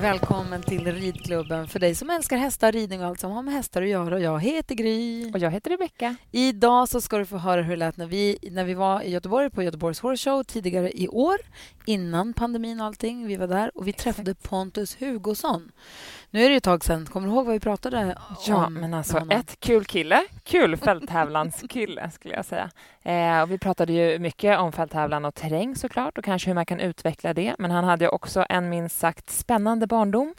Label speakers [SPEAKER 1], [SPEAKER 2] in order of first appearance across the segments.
[SPEAKER 1] Välkommen till ridklubben för dig som älskar hästar, ridning och allt som har med hästar att göra. Jag heter Gry.
[SPEAKER 2] Och jag heter Rebecka.
[SPEAKER 1] Idag så ska du få höra hur det lät när vi, när vi var i Göteborg på Göteborgs Horse Show tidigare i år, innan pandemin och allting. Vi var där och vi träffade Pontus Hugosson. Nu är det ett tag sedan. Kommer du ihåg vad vi pratade om?
[SPEAKER 2] Ja, men alltså ett kul kille. Kul fälttävlanskille, skulle jag säga. Eh, och vi pratade ju mycket om fälttävlan och terräng såklart och kanske hur man kan utveckla det. Men han hade också en minst sagt spännande barndom.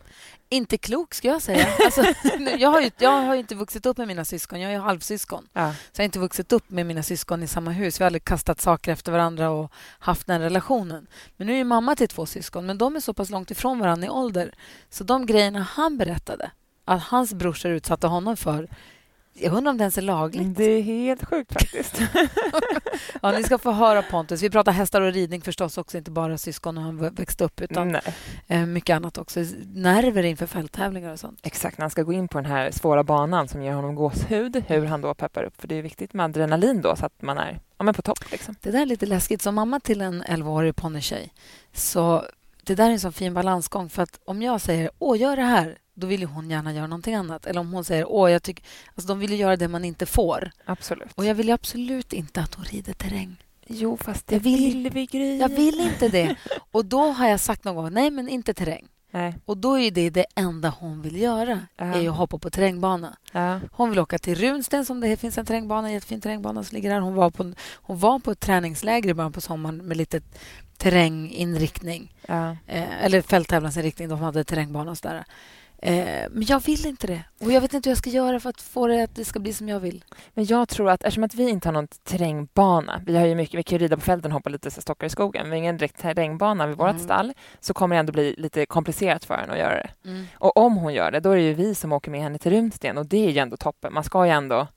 [SPEAKER 1] Inte klok, ska jag säga. Alltså, jag, har ju, jag har inte vuxit upp med mina syskon. Jag är halvsyskon. Ja. Så jag har inte vuxit upp med mina syskon i samma hus. Vi har aldrig kastat saker efter varandra och haft den relationen. Men nu är mamma till två syskon, men de är så pass långt ifrån varandra i ålder. Så de grejerna han berättade att hans brorsor utsatte honom för jag undrar om det ens är lagligt.
[SPEAKER 2] Det är helt sjukt faktiskt.
[SPEAKER 1] ja, ni ska få höra Pontus. Vi pratar hästar och ridning förstås också, inte bara syskon och han växte upp utan Nej. Eh, mycket annat också. Nerver inför fälttävlingar och sånt.
[SPEAKER 2] Exakt, när han ska gå in på den här svåra banan som ger honom gåshud, hur han då peppar upp. För det är viktigt med adrenalin då så att man är ja, men på topp. Liksom.
[SPEAKER 1] Det där är lite läskigt. Som mamma till en 11-årig ponnystjej så det där är en sån fin balansgång. För att om jag säger åh, gör det här då vill hon gärna göra någonting annat. Eller om hon säger åh, jag tycker... Alltså, de vill göra det man inte får.
[SPEAKER 2] Absolut.
[SPEAKER 1] Och jag vill absolut inte att hon rider terräng.
[SPEAKER 2] Jo, fast det jag vill, vi grejer.
[SPEAKER 1] Jag vill inte det. Och då har jag sagt någon gång, nej, men inte terräng.
[SPEAKER 2] Nej.
[SPEAKER 1] Och då är det det enda hon vill göra, -huh. är att hoppa på terrängbana. -huh. Hon vill åka till Runsten, som det finns en terrängbana, en jättefin terrängbana som ligger där. Hon var på, hon var på ett träningsläger i början på sommaren med lite terränginriktning. -huh. eh, eller fälttävlansinriktning. De hade terrängbana och sådär. Eh, men jag vill inte det. Och Jag vet inte hur jag ska göra för att få det att det ska bli som jag vill.
[SPEAKER 2] Men jag tror att eftersom att vi inte har någon terrängbana, vi har ju mycket, vi kan ju rida på fälten och hoppa lite så stockar i skogen, men ingen direkt terrängbana vid vårt mm. stall, så kommer det ändå bli lite komplicerat för henne att göra det. Mm. Och om hon gör det, då är det ju vi som åker med henne till Runsten och det är ju ändå toppen. Man ska ju ändå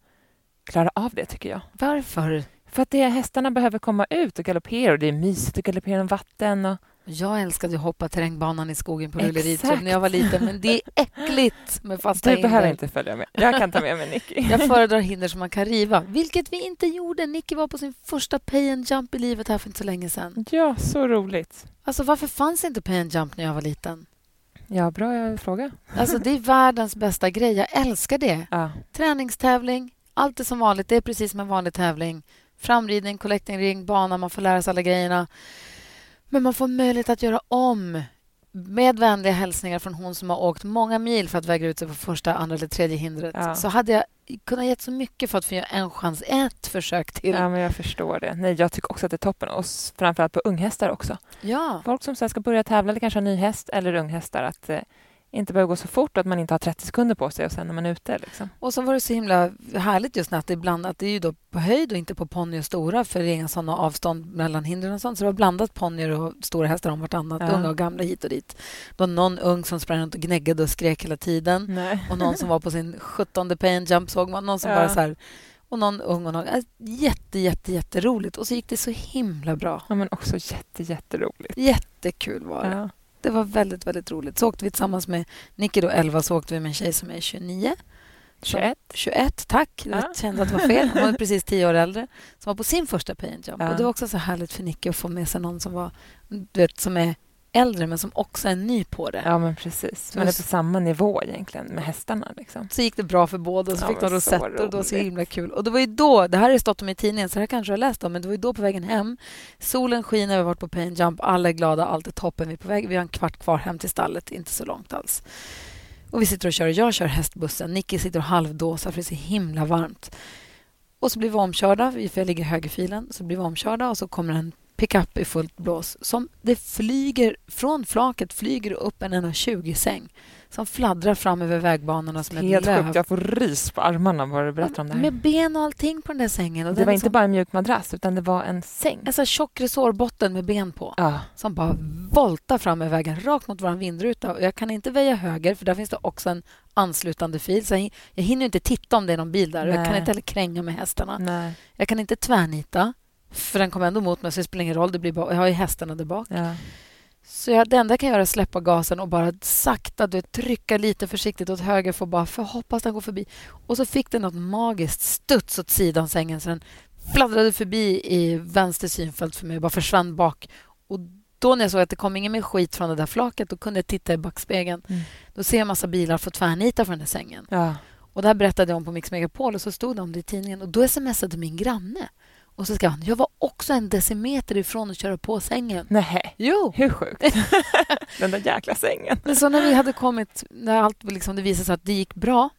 [SPEAKER 2] klara av det, tycker jag.
[SPEAKER 1] Varför?
[SPEAKER 2] För att det, hästarna behöver komma ut och galoppera och det är mysigt att galoppera genom vatten. Och...
[SPEAKER 1] Jag älskade att hoppa terrängbanan i skogen på rulleriet när jag var liten, men det är äckligt med fasta hinder.
[SPEAKER 2] Du behöver inte följa med. Jag kan ta med mig Nicky.
[SPEAKER 1] jag föredrar hinder som man kan riva, vilket vi inte gjorde. Nicky var på sin första pay and jump i livet här för inte så länge sedan.
[SPEAKER 2] Ja, så roligt.
[SPEAKER 1] Alltså, varför fanns inte pay and jump när jag var liten?
[SPEAKER 2] Ja, bra fråga.
[SPEAKER 1] Alltså, det är världens bästa grej. Jag älskar det. Ja. Träningstävling, allt är som vanligt. Det är precis som en vanlig tävling. Framridning, collecting ring, bana, man får lära sig alla grejerna. Men man får möjlighet att göra om med vänliga hälsningar från hon som har åkt många mil för att väga ut sig på första, andra eller tredje hindret. Ja. Så hade jag kunnat ge så mycket för att få göra en chans, ett försök till.
[SPEAKER 2] Ja, men jag förstår det. Nej, jag tycker också att det är toppen. Och framförallt på unghästar också.
[SPEAKER 1] Ja.
[SPEAKER 2] Folk som ska börja tävla eller kanske har ny häst eller unghästar. Att, eh, inte behöver gå så fort och att man inte har 30 sekunder på sig och sen är man ute. Liksom.
[SPEAKER 1] Och så var det så himla härligt just att det är blandat. Det är ju då på höjd och inte på ponny och stora för det är inga sådana avstånd mellan hindren och sånt. Så det var blandat ponnyer och stora hästar om vartannat. Ja. Unga och gamla hit och dit. Det var någon ung som sprang runt och gnäggade och skrek hela tiden.
[SPEAKER 2] Nej.
[SPEAKER 1] Och någon som var på sin sjuttonde pay and jump såg man. Någon som ja. bara så här och någon ung och någon... Äh, jätte, jätte, jätteroligt. Och så gick det så himla bra.
[SPEAKER 2] Ja, men också jätte, jätteroligt.
[SPEAKER 1] Jättekul var det. Ja. Det var väldigt, väldigt roligt. Så åkte vi tillsammans med Nicky, då 11, så åkte vi med en tjej som är 29.
[SPEAKER 2] 21.
[SPEAKER 1] 21, tack. Jag ja. kände att det var fel. Hon var precis tio år äldre. Som var på sin första pay jump. Ja. Och Det var också så härligt för Nicky att få med sig någon som, var, du vet, som är äldre men som också är ny på det.
[SPEAKER 2] Ja, men precis. Man är på samma nivå egentligen med hästarna. Liksom.
[SPEAKER 1] Så gick det bra för båda och så ja, fick de rosetter och det var så himla kul. Och det var ju då, det här har stått om i tidningen så det här kanske du har läst om, men det var ju då på vägen hem. Solen skiner, vi har varit på Pain Jump, alla är glada, allt är toppen. Vi är på väg, vi har en kvart kvar hem till stallet, inte så långt alls. Och vi sitter och kör, jag kör hästbussen, Nicky sitter och halvdåsar för det är så himla varmt. Och så blir vi omkörda, för jag ligger i högerfilen, så blir vi omkörda och så kommer en pickup i fullt blås som det flyger från flaket flyger upp en 1,20-säng som fladdrar fram över vägbanorna som
[SPEAKER 2] Helt ett löv. sjukt. Jag får rys på armarna bara du berättar om det här.
[SPEAKER 1] Med ben och allting på den där sängen. Och
[SPEAKER 2] det var inte som... bara en mjuk madrass, utan det var en säng.
[SPEAKER 1] En sån tjock resårbotten med ben på.
[SPEAKER 2] Ja.
[SPEAKER 1] Som bara voltar fram över vägen, rakt mot vår vindruta. Och jag kan inte väja höger, för där finns det också en anslutande fil. Så jag, hinner inte titta om det är någon bil där. Jag kan inte heller kränga med hästarna.
[SPEAKER 2] Nej.
[SPEAKER 1] Jag kan inte tvärnita. För den kommer ändå mot mig, så det spelar ingen roll. Det blir bara, jag har ju hästarna där bak.
[SPEAKER 2] Ja.
[SPEAKER 1] Så jag, det enda jag kan göra är att släppa gasen och bara sakta du, trycka lite försiktigt åt höger för bara för hoppas den går förbi. Och så fick den något magiskt studs åt sidan sängen så den fladdrade förbi i vänster synfält för mig och bara försvann bak. Och då när jag såg att det kom ingen mer skit från det där flaket, då kunde jag titta i backspegeln. Mm. Då ser jag en massa bilar få tvärnita från den där sängen. Ja. Och Det här berättade jag om på Mix Megapol och så stod det om det i tidningen. Och Då smsade min granne och så skrev han, jag var också en decimeter ifrån att köra på sängen.
[SPEAKER 2] Nej,
[SPEAKER 1] jo.
[SPEAKER 2] hur sjukt? Den där jäkla sängen.
[SPEAKER 1] Men så när vi hade kommit, när allt liksom, det visade sig att det gick bra,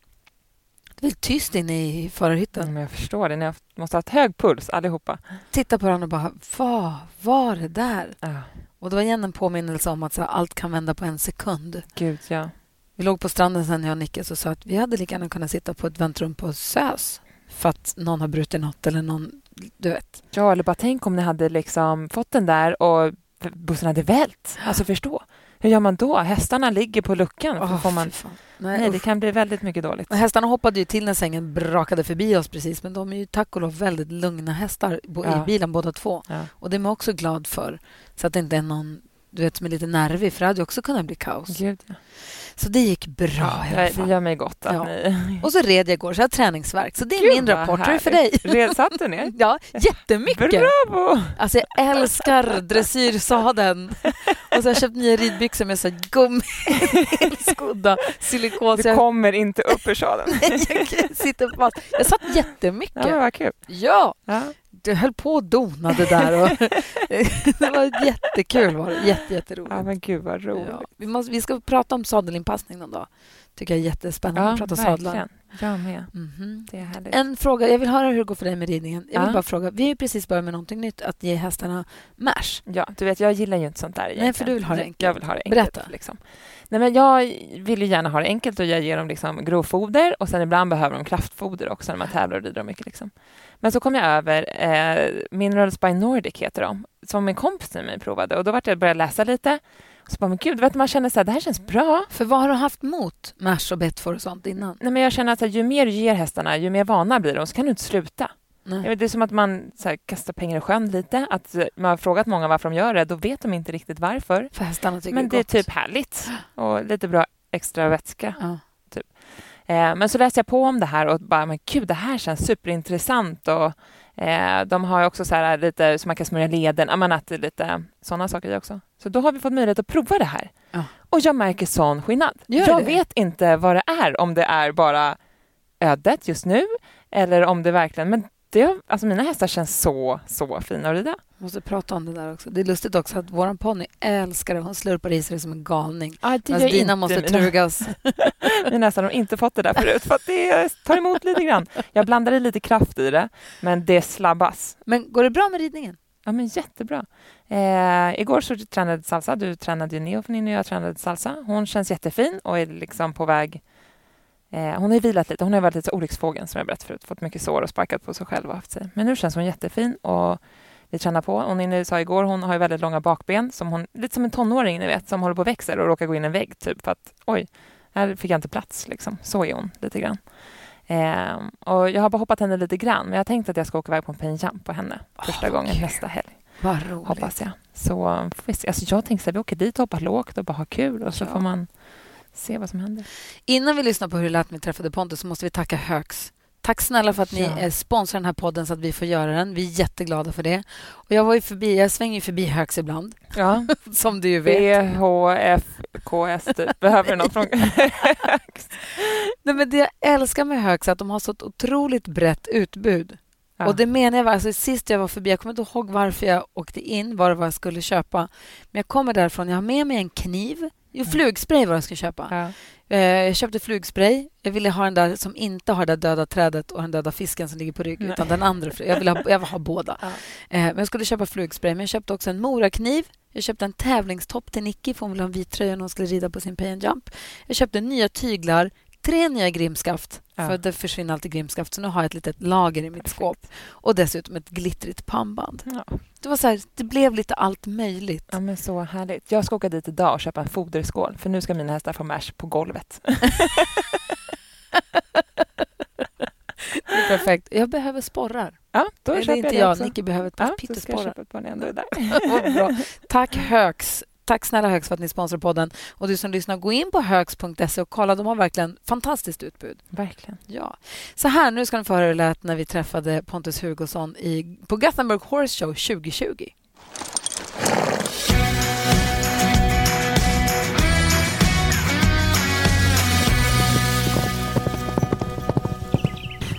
[SPEAKER 1] det var tyst inne i förarhytten.
[SPEAKER 2] Mm, jag förstår det. Ni måste ha haft hög puls allihopa.
[SPEAKER 1] Titta på varandra och bara, vad var det där? Ja. Och det var igen en påminnelse om att så, allt kan vända på en sekund.
[SPEAKER 2] Gud, ja.
[SPEAKER 1] Vi låg på stranden sen, jag och Nicke, och sa att vi hade lika gärna kunnat sitta på ett väntrum på SÖS för att någon har brutit något eller någon, du vet.
[SPEAKER 2] Ja, eller bara tänk om ni hade liksom fått den där och bussen hade vält. Alltså förstå. Hur gör man då? Hästarna ligger på luckan. Oh, får man... Nej, Nej det kan bli väldigt mycket dåligt.
[SPEAKER 1] Och hästarna hoppade ju till när sängen brakade förbi oss precis. Men de är ju tack och lov väldigt lugna hästar ja. i bilen båda två. Ja. Och det är man också glad för. Så att det inte är någon du vet, som är lite nervig, för det hade också kunnat bli kaos.
[SPEAKER 2] Gud, ja.
[SPEAKER 1] Så det gick bra
[SPEAKER 2] ja, Det gör mig gott att ja. ni...
[SPEAKER 1] Och så red jag igår, så jag har träningsverk. Så det är Gud, min rapport. Hur är det för dig?
[SPEAKER 2] Red, satt du ner?
[SPEAKER 1] ja, jättemycket.
[SPEAKER 2] Bravo!
[SPEAKER 1] Alltså, jag älskar dressyrsadeln. Och så har jag köpt nya ridbyxor med så gummi, skodda, silikon.
[SPEAKER 2] Du kommer inte upp ur sadeln.
[SPEAKER 1] jag sitter fast. Jag satt jättemycket.
[SPEAKER 2] Ja, vad kul.
[SPEAKER 1] Ja. ja du höll på och donade där. Och det var jättekul. Var det. Jätte, jätteroligt.
[SPEAKER 2] Ja, men gud vad roligt. Ja,
[SPEAKER 1] vi, måste, vi ska prata om sadelinpassning någon dag. tycker jag är jättespännande ja, att prata verkligen. sadlar.
[SPEAKER 2] Jag med. Mm -hmm. Det är härligt.
[SPEAKER 1] En fråga. Jag vill höra hur det går för dig med ridningen. Jag vill ja. bara fråga. Vi har ju precis börjat med någonting nytt, att ge hästarna mash.
[SPEAKER 2] Ja, du vet, jag gillar ju inte sånt där
[SPEAKER 1] egentligen. Nej, för du vill ha det enkelt.
[SPEAKER 2] Jag vill ha det enkelt.
[SPEAKER 1] Berätta.
[SPEAKER 2] Liksom. Nej, men jag vill ju gärna ha det enkelt och jag ger dem liksom grovfoder och sen ibland behöver de kraftfoder också när man tävlar och rider mycket. Liksom. Men så kom jag över eh, Minerals by Nordic, heter de, som en kompis till mig provade. Och då jag började läsa lite. Och så bara, men gud, vet, man känner så här, det här känns bra.
[SPEAKER 1] För vad har du haft mot mash och betfor och sånt innan?
[SPEAKER 2] Nej, men jag känner att här, ju mer du ger hästarna, ju mer vana blir de, så kan du inte sluta. Nej. Det är som att man här, kastar pengar i sjön lite. Att man har frågat många varför de gör det, då vet de inte riktigt varför.
[SPEAKER 1] För hästarna tycker
[SPEAKER 2] Men
[SPEAKER 1] det är
[SPEAKER 2] typ härligt och lite bra extra vätska. Ja. Eh, men så läste jag på om det här och bara, men gud, det här känns superintressant. Och, eh, de har också så här lite så man kan smörja leden, men att lite sådana saker också. Så då har vi fått möjlighet att prova det här. Ja. Och jag märker sån skillnad. Gör jag det? vet inte vad det är, om det är bara ödet just nu eller om det verkligen... Men det, alltså mina hästar känns så, så fina att rida.
[SPEAKER 1] måste prata om det där också. Det är lustigt också att vår ponny älskar det. Hon slurpar i sig det som en galning.
[SPEAKER 2] Ah, det alltså, dina
[SPEAKER 1] måste mina. trugas.
[SPEAKER 2] mina hästar har inte fått det där förut för att det tar emot lite grann. Jag blandar i lite kraft i det, men det slabbas.
[SPEAKER 1] Men går det bra med ridningen?
[SPEAKER 2] Ja, men jättebra. Eh, igår så tränade salsa. Du tränade ju neo och jag tränade salsa. Hon känns jättefin och är liksom på väg hon har vilat lite. Hon har varit lite olycksfågeln som jag berättade förut. Fått mycket sår och sparkat på sig själv och haft sig. Men nu känns hon jättefin och vi tränar på. Hon Ninni sa igår, hon har ju väldigt långa bakben. Som hon, lite som en tonåring ni vet, som håller på och växer och råkar gå in i en vägg. Typ för att oj, här fick jag inte plats. Liksom. Så är hon lite grann. Eh, och jag har bara hoppat henne lite grann. Men jag tänkte att jag ska åka iväg på en jump på henne första oh, gången okay. nästa helg.
[SPEAKER 1] Vad roligt.
[SPEAKER 2] Hoppas jag. Så alltså jag tänkte att vi åker dit och hoppar lågt och bara har kul och så ja. får man se vad som händer.
[SPEAKER 1] Innan vi lyssnar på hur det lät när vi träffade Pontus så måste vi tacka Högs. Tack snälla för att ni ja. sponsrar den här podden så att vi får göra den. Vi är jätteglada för det. Och jag, var ju förbi, jag svänger ju förbi Högs ibland, ja. som du ju vet.
[SPEAKER 2] VHFKS, typ. Behöver du något från Högs?
[SPEAKER 1] Nej, men det jag älskar med Högs är att de har så ett otroligt brett utbud. Ja. Och det menar jag, alltså, sist jag var förbi, jag kommer inte ihåg varför jag åkte in, vad det var jag skulle köpa. Men jag kommer därifrån, jag har med mig en kniv, Jo, flugspray var jag skulle köpa. Ja. Eh, jag köpte flugspray. Jag ville ha den där som inte har det döda trädet och den döda fisken som ligger på rygg, utan den andra. Jag vill ha, jag vill ha båda. Ja. Eh, men jag skulle köpa flugspray, men jag köpte också en morakniv. Jag köpte en tävlingstopp till Nicky, för hon ville ha en vit tröja när hon skulle rida på sin pay and jump. Jag köpte nya tyglar, tre nya grimskaft. Ja. För det försvinner alltid grimskaft, så nu har jag ett litet lager i mitt Perfekt. skåp. Och dessutom ett glittrigt pannband. Ja. Det, var så här, det blev lite allt möjligt.
[SPEAKER 2] Ja, men så härligt. Jag ska åka dit idag och köpa en foderskål, för nu ska mina hästar få mash på golvet.
[SPEAKER 1] perfekt. Jag behöver sporrar.
[SPEAKER 2] Ja, då
[SPEAKER 1] Eller
[SPEAKER 2] köper
[SPEAKER 1] inte
[SPEAKER 2] jag.
[SPEAKER 1] jag. Nicky behöver ett par ja, pyttesporrar.
[SPEAKER 2] Tack
[SPEAKER 1] Högs Tack snälla Högs för att ni sponsrar podden. Och du som lyssnar, gå in på högs.se och kolla. De har verkligen fantastiskt utbud.
[SPEAKER 2] Verkligen.
[SPEAKER 1] Ja. Så här, nu ska ni få höra hur det lät när vi träffade Pontus Hugosson i, på Gothenburg Horse Show 2020.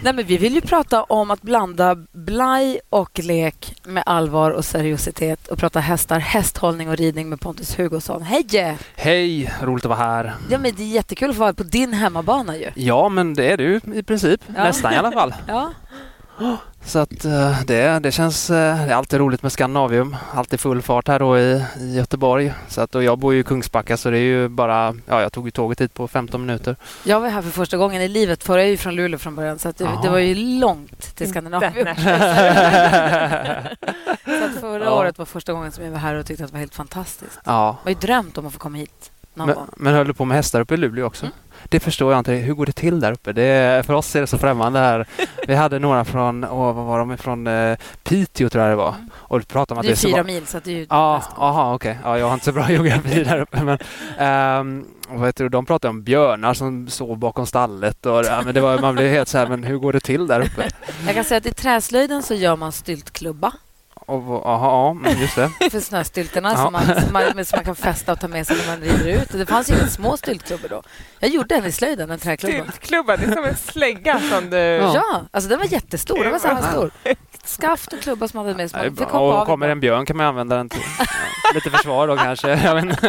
[SPEAKER 1] Nej, men vi vill ju prata om att blanda blaj och lek med allvar och seriositet och prata hästar, hästhållning och ridning med Pontus Hugosson. Hej!
[SPEAKER 3] Hej! Roligt att vara här.
[SPEAKER 1] Ja, men det är jättekul att få vara på din hemmabana ju.
[SPEAKER 3] Ja, men det är du i princip. Ja. Nästan i alla fall.
[SPEAKER 1] ja.
[SPEAKER 3] Så att eh, det, det känns... Eh, det är alltid roligt med Skandinavium. Alltid full fart här då i, i Göteborg. Så att, och jag bor ju i Kungsbacka så det är ju bara... Ja, jag tog ju tåget hit på 15 minuter.
[SPEAKER 1] Jag var här för första gången i livet för jag är ju från Luleå från början så att det, det var ju långt till Skandinavium. så att förra ja. året var första gången som jag var här och tyckte att det var helt fantastiskt.
[SPEAKER 3] Ja.
[SPEAKER 1] Jag har ju drömt om att få komma hit någon
[SPEAKER 3] men,
[SPEAKER 1] gång.
[SPEAKER 3] Men höll du på med hästar uppe i Luleå också? Mm. Det förstår jag inte. Hur går det till där uppe? Det, för oss är det så främmande här. Vi hade några från, åh, vad var de från uh, Piteå tror jag det var. Mm. Och
[SPEAKER 1] du pratade om att det är, fyra så... mil så att ju Ja,
[SPEAKER 3] aha, okej. Okay. Ja, jag har inte så bra geografi där uppe men um, heter det? De pratade om björnar som sov bakom stallet och ja, men det var, man blev helt så här, men hur går det till där uppe?
[SPEAKER 1] Jag kan säga att i träslöjden så gör man styltklubba.
[SPEAKER 3] Och, aha, ja, just det.
[SPEAKER 1] för snöstyltorna som man, som, man, som man kan fästa och ta med sig när man rider ut. Det fanns inga små styltklubbor då. Jag gjorde en i slöjden, en träklubba.
[SPEAKER 2] Styltklubba, det är som en slägga som du...
[SPEAKER 1] Ja, alltså den var jättestor. Den var så här stor. Skaft och klubba som man hade med sig.
[SPEAKER 3] Man och kommer en björn kan man använda den till. Lite försvar då kanske. Jag vet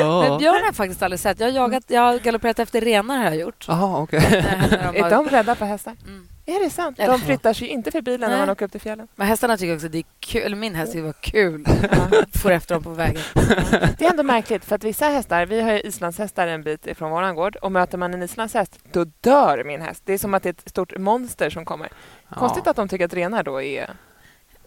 [SPEAKER 1] Men björn har jag faktiskt aldrig sett. Jag har, jagat, jag har galopperat efter renar har jag gjort.
[SPEAKER 3] Aha, okay.
[SPEAKER 2] Är de rädda för hästar? Mm. Är det sant? De flyttar sig inte för bilen när man åker upp till fjällen.
[SPEAKER 1] Men hästarna tycker också det är kul. Eller min häst tycker det var kul. Får efter dem på vägen.
[SPEAKER 2] Det är ändå märkligt för att vissa hästar, vi har ju islandshästar en bit ifrån vår gård och möter man en islandshäst då dör min häst. Det är som att det är ett stort monster som kommer. Konstigt ja. att de tycker att renar då är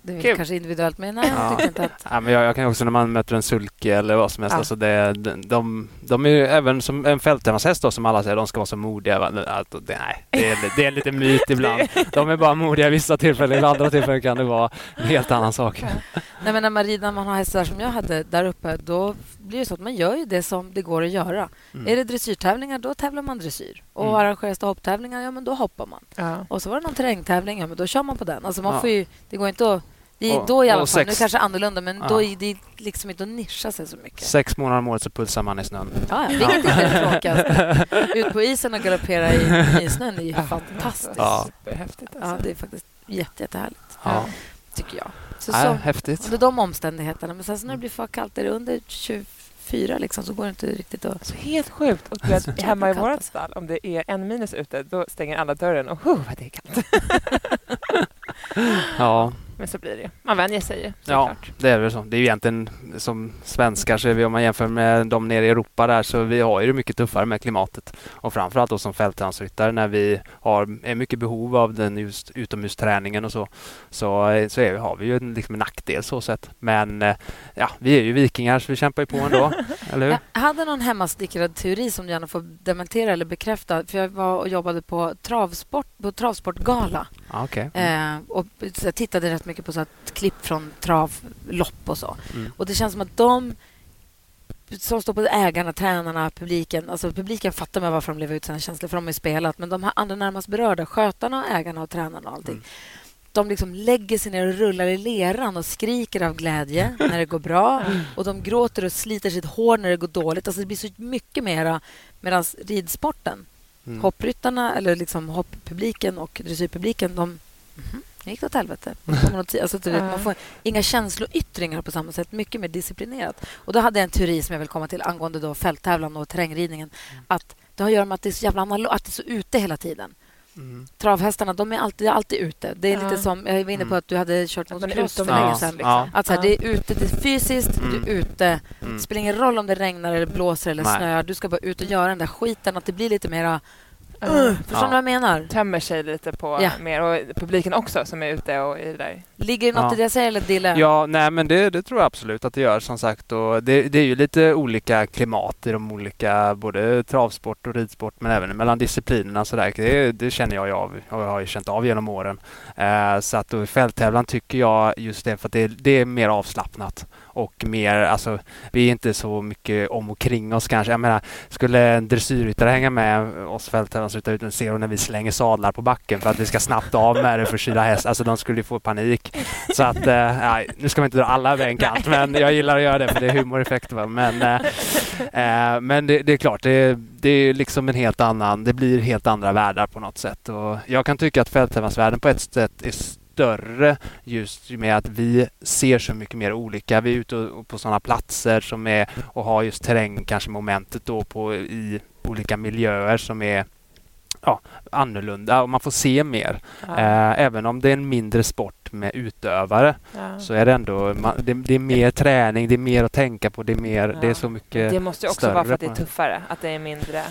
[SPEAKER 1] det är kanske individuellt, men nej, jag
[SPEAKER 3] inte att... Ja, men jag, jag, kan också när man möter en sulke eller vad som helst, ja. alltså det, de, de, de är ju även som en fälttävlanshäst som alla säger, de ska vara så modiga. Alltså, det, nej, det är, det är lite myt ibland. De är bara modiga vissa tillfällen, vid andra tillfällen kan det vara en helt annan sak.
[SPEAKER 1] Nej, men när man rider, när man har hästar som jag hade där uppe, då blir det så att man gör ju det som det går att göra. Mm. Är det dressyrtävlingar, då tävlar man dressyr. Och mm. arrangeras det hopptävlingar, ja men då hoppar man. Ja. Och så var det någon terrängtävling, ja men då kör man på den. Alltså man ja. får ju, det går inte att det är då i alla fall. Sex... Nu kanske annorlunda, men ja. då är det liksom inte att nischa sig så mycket.
[SPEAKER 3] Sex månader om året så pulsar man i snön.
[SPEAKER 1] Ja, ja. vilket är det tråkigaste. Ut på isen och galoppera i, i snön är ju fantastiskt. Ja. Superhäftigt. Alltså. Ja, det är faktiskt jätte, jättehärligt. Ja. Tycker jag.
[SPEAKER 3] Så, ja, så, häftigt.
[SPEAKER 1] Under de omständigheterna. Men sen så när det blir för kallt, är det under 24 liksom, så går det inte riktigt att...
[SPEAKER 2] Så helt sjukt. Och vet, hemma i vårt stall, om det är en minus ute, då stänger alla dörren och oh, vad det är kallt.
[SPEAKER 3] ja.
[SPEAKER 2] Men så blir det Man vänjer sig ju.
[SPEAKER 3] Ja, det är väl så. Det är ju egentligen som svenskar, så vi, om man jämför med de nere i Europa där, så vi har ju det mycket tuffare med klimatet. Och framförallt då som fälthandsryttare när vi har är mycket behov av den just utomhusträningen och så, så, så är, har vi ju en, liksom en nackdel så sett. Men eh, ja, vi är ju vikingar så vi kämpar ju på ändå, eller hur?
[SPEAKER 1] Jag hade någon hemmastickrad teori som du gärna får dementera eller bekräfta. För jag var och jobbade på travsport, på travsportgala.
[SPEAKER 3] Okay.
[SPEAKER 1] Mm. Eh, och jag tittade rätt mycket på så att klipp från travlopp och så. Mm. Och Det känns som att de som står på ägarna, tränarna, publiken. Alltså publiken fattar med varför de lever ut sina känslor, för de har spelat. Men de här andra närmast berörda, skötarna, ägarna och tränarna och allting. Mm. De liksom lägger sig ner och rullar i leran och skriker av glädje när det går bra. Och de gråter och sliter sitt hår när det går dåligt. Alltså det blir så mycket mera. Medan ridsporten, mm. hoppryttarna, eller liksom hopppubliken och dressyrpubliken, de... Mm nu gick det åt helvete. Alltså, du vet, man får inga känsloyttringar på samma sätt. Mycket mer disciplinerat. Och Då hade jag en teori som jag vill komma till angående då fälttävlan och terrängridningen. Mm. Att Det har att göra med att det är så jävla att det är så ute hela tiden. Mm. Travhästarna de är alltid, alltid ute. Det är ja. lite som, jag var inne på mm. att du hade kört motocross för länge sedan. Liksom. Ja. Att så här, det är ute, det är fysiskt, mm. du är ute. Mm. Det spelar ingen roll om det regnar, eller blåser eller snöar. Du ska bara ut och göra den där skiten. Att det blir lite mera Uh, förstår du vad jag menar?
[SPEAKER 2] Tömmer sig lite på ja. mer. Och publiken också som är ute och är där.
[SPEAKER 1] Ligger det något ja. i det jag säger eller Dille?
[SPEAKER 3] Ja, nej men det, det, tror jag absolut att det gör som sagt. Och det, det, är ju lite olika klimat i de olika, både travsport och ridsport men även mellan disciplinerna så där. Det, det känner jag av och jag har ju känt av genom åren. Uh, så att då i fälttävlan tycker jag just det för att det, det är mer avslappnat och mer, alltså vi är inte så mycket om och kring oss kanske. Jag menar, skulle en dressyrryttare hänga med oss fältävlan fälttävlansryttare utan ser dem när vi slänger sadlar på backen för att vi ska snabbt av med det för kyla häst. Alltså de skulle få panik. Så att, eh, nu ska man inte dra alla över en kant men jag gillar att göra det för det är humoreffekt. Va? Men, eh, eh, men det, det, är klart, det, det är liksom en helt annan, det blir helt andra världar på något sätt. Och jag kan tycka att fälttävlansvärlden på ett sätt är större just med att vi ser så mycket mer olika. Vi är ute på sådana platser som är och har just terräng, kanske momentet då på i olika miljöer som är ja, annorlunda och man får se mer. Ja. Eh, även om det är en mindre sport med utövare ja. så är det ändå man, det, det, är mer träning, det är mer att tänka på, det är, mer, ja. det är så mycket
[SPEAKER 2] Det måste också vara för att det är tuffare, att det är mindre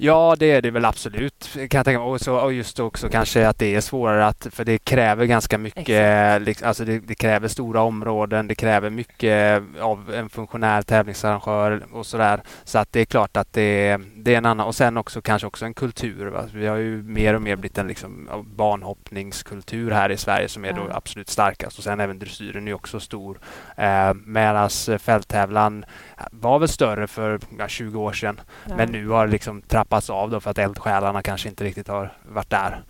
[SPEAKER 3] Ja, det är det väl absolut. Kan jag tänka mig. Och, så, och just också kanske att det är svårare att, för det kräver ganska mycket, liksom, alltså det, det, kräver stora områden, det kräver mycket av en funktionär tävlingsarrangör och sådär. Så att det är klart att det, det är en annan, och sen också kanske också en kultur. Va? Vi har ju mer och mer blivit en liksom, banhoppningskultur här i Sverige som är då absolut starkast och sen även dressyren är också stor. Eh, Medan fälttävlan var väl större för ja, 20 år sedan. Ja. Men nu har liksom trappats av då för att eldsjälarna kanske inte riktigt har varit där.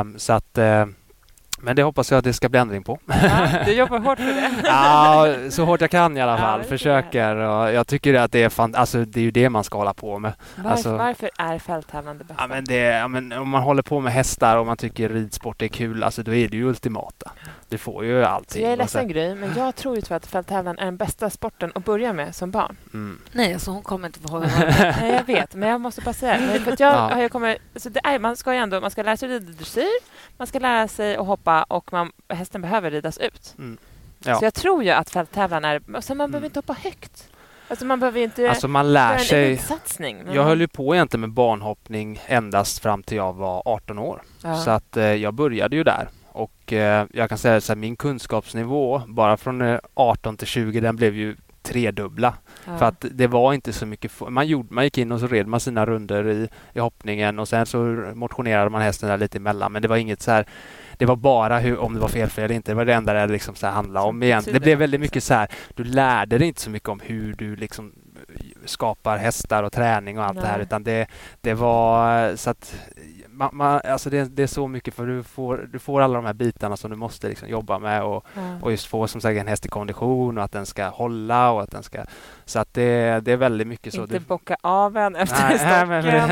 [SPEAKER 3] Um, så att uh, men det hoppas jag att det ska bli ändring på.
[SPEAKER 2] Ja, du jobbar hårt för det.
[SPEAKER 3] ja, så hårt jag kan i alla fall. Ja, Försöker. Och jag tycker att det är, fan, alltså, det är ju det man ska hålla på med.
[SPEAKER 2] Varför, alltså, varför är fälttävlan det bästa?
[SPEAKER 3] Ja, men det, ja, men om man håller på med hästar och man tycker ridsport är kul, alltså, då är det ju ultimata. Du får ju allting.
[SPEAKER 2] Jag är ledsen Gry, men jag tror ju att fälttävlan är den bästa sporten att börja med som barn.
[SPEAKER 1] Mm. Nej, alltså hon kommer inte få hålla
[SPEAKER 2] Nej, jag vet, men jag måste bara säga för jag, ja. jag kommer, så det är, Man ska ju ändå man ska lära sig rida dressyr, man ska lära sig att hoppa och man, hästen behöver ridas ut. Mm. Ja. Så jag tror ju att fälttävlan är... Alltså man mm. behöver inte hoppa högt. Alltså man behöver inte
[SPEAKER 3] alltså man lär sig,
[SPEAKER 2] satsning.
[SPEAKER 3] Jag höll ju på egentligen med banhoppning endast fram till jag var 18 år. Ja. Så att eh, jag började ju där. Och eh, jag kan säga att min kunskapsnivå bara från 18 eh, till 20 den blev ju tredubbla. Ja. För att det var inte så mycket... Man, gjorde, man gick in och så red man sina runder i, i hoppningen och sen så motionerade man hästen där lite emellan. Men det var inget så här... Det var bara hur, om det var felfri eller inte. Det var det enda det liksom så handlade om igen. Det blev väldigt mycket så här... Du lärde dig inte så mycket om hur du liksom skapar hästar och träning och allt Nej. det här utan det, det var så att man, man, alltså det, det, är så mycket för du får, du får alla de här bitarna som du måste liksom jobba med och, ja. och just få som sagt en häst i kondition och att den ska hålla och att den ska... Så att det, det är väldigt mycket så.
[SPEAKER 2] Inte du, bocka av en efter nej, stocken.
[SPEAKER 3] Nej men,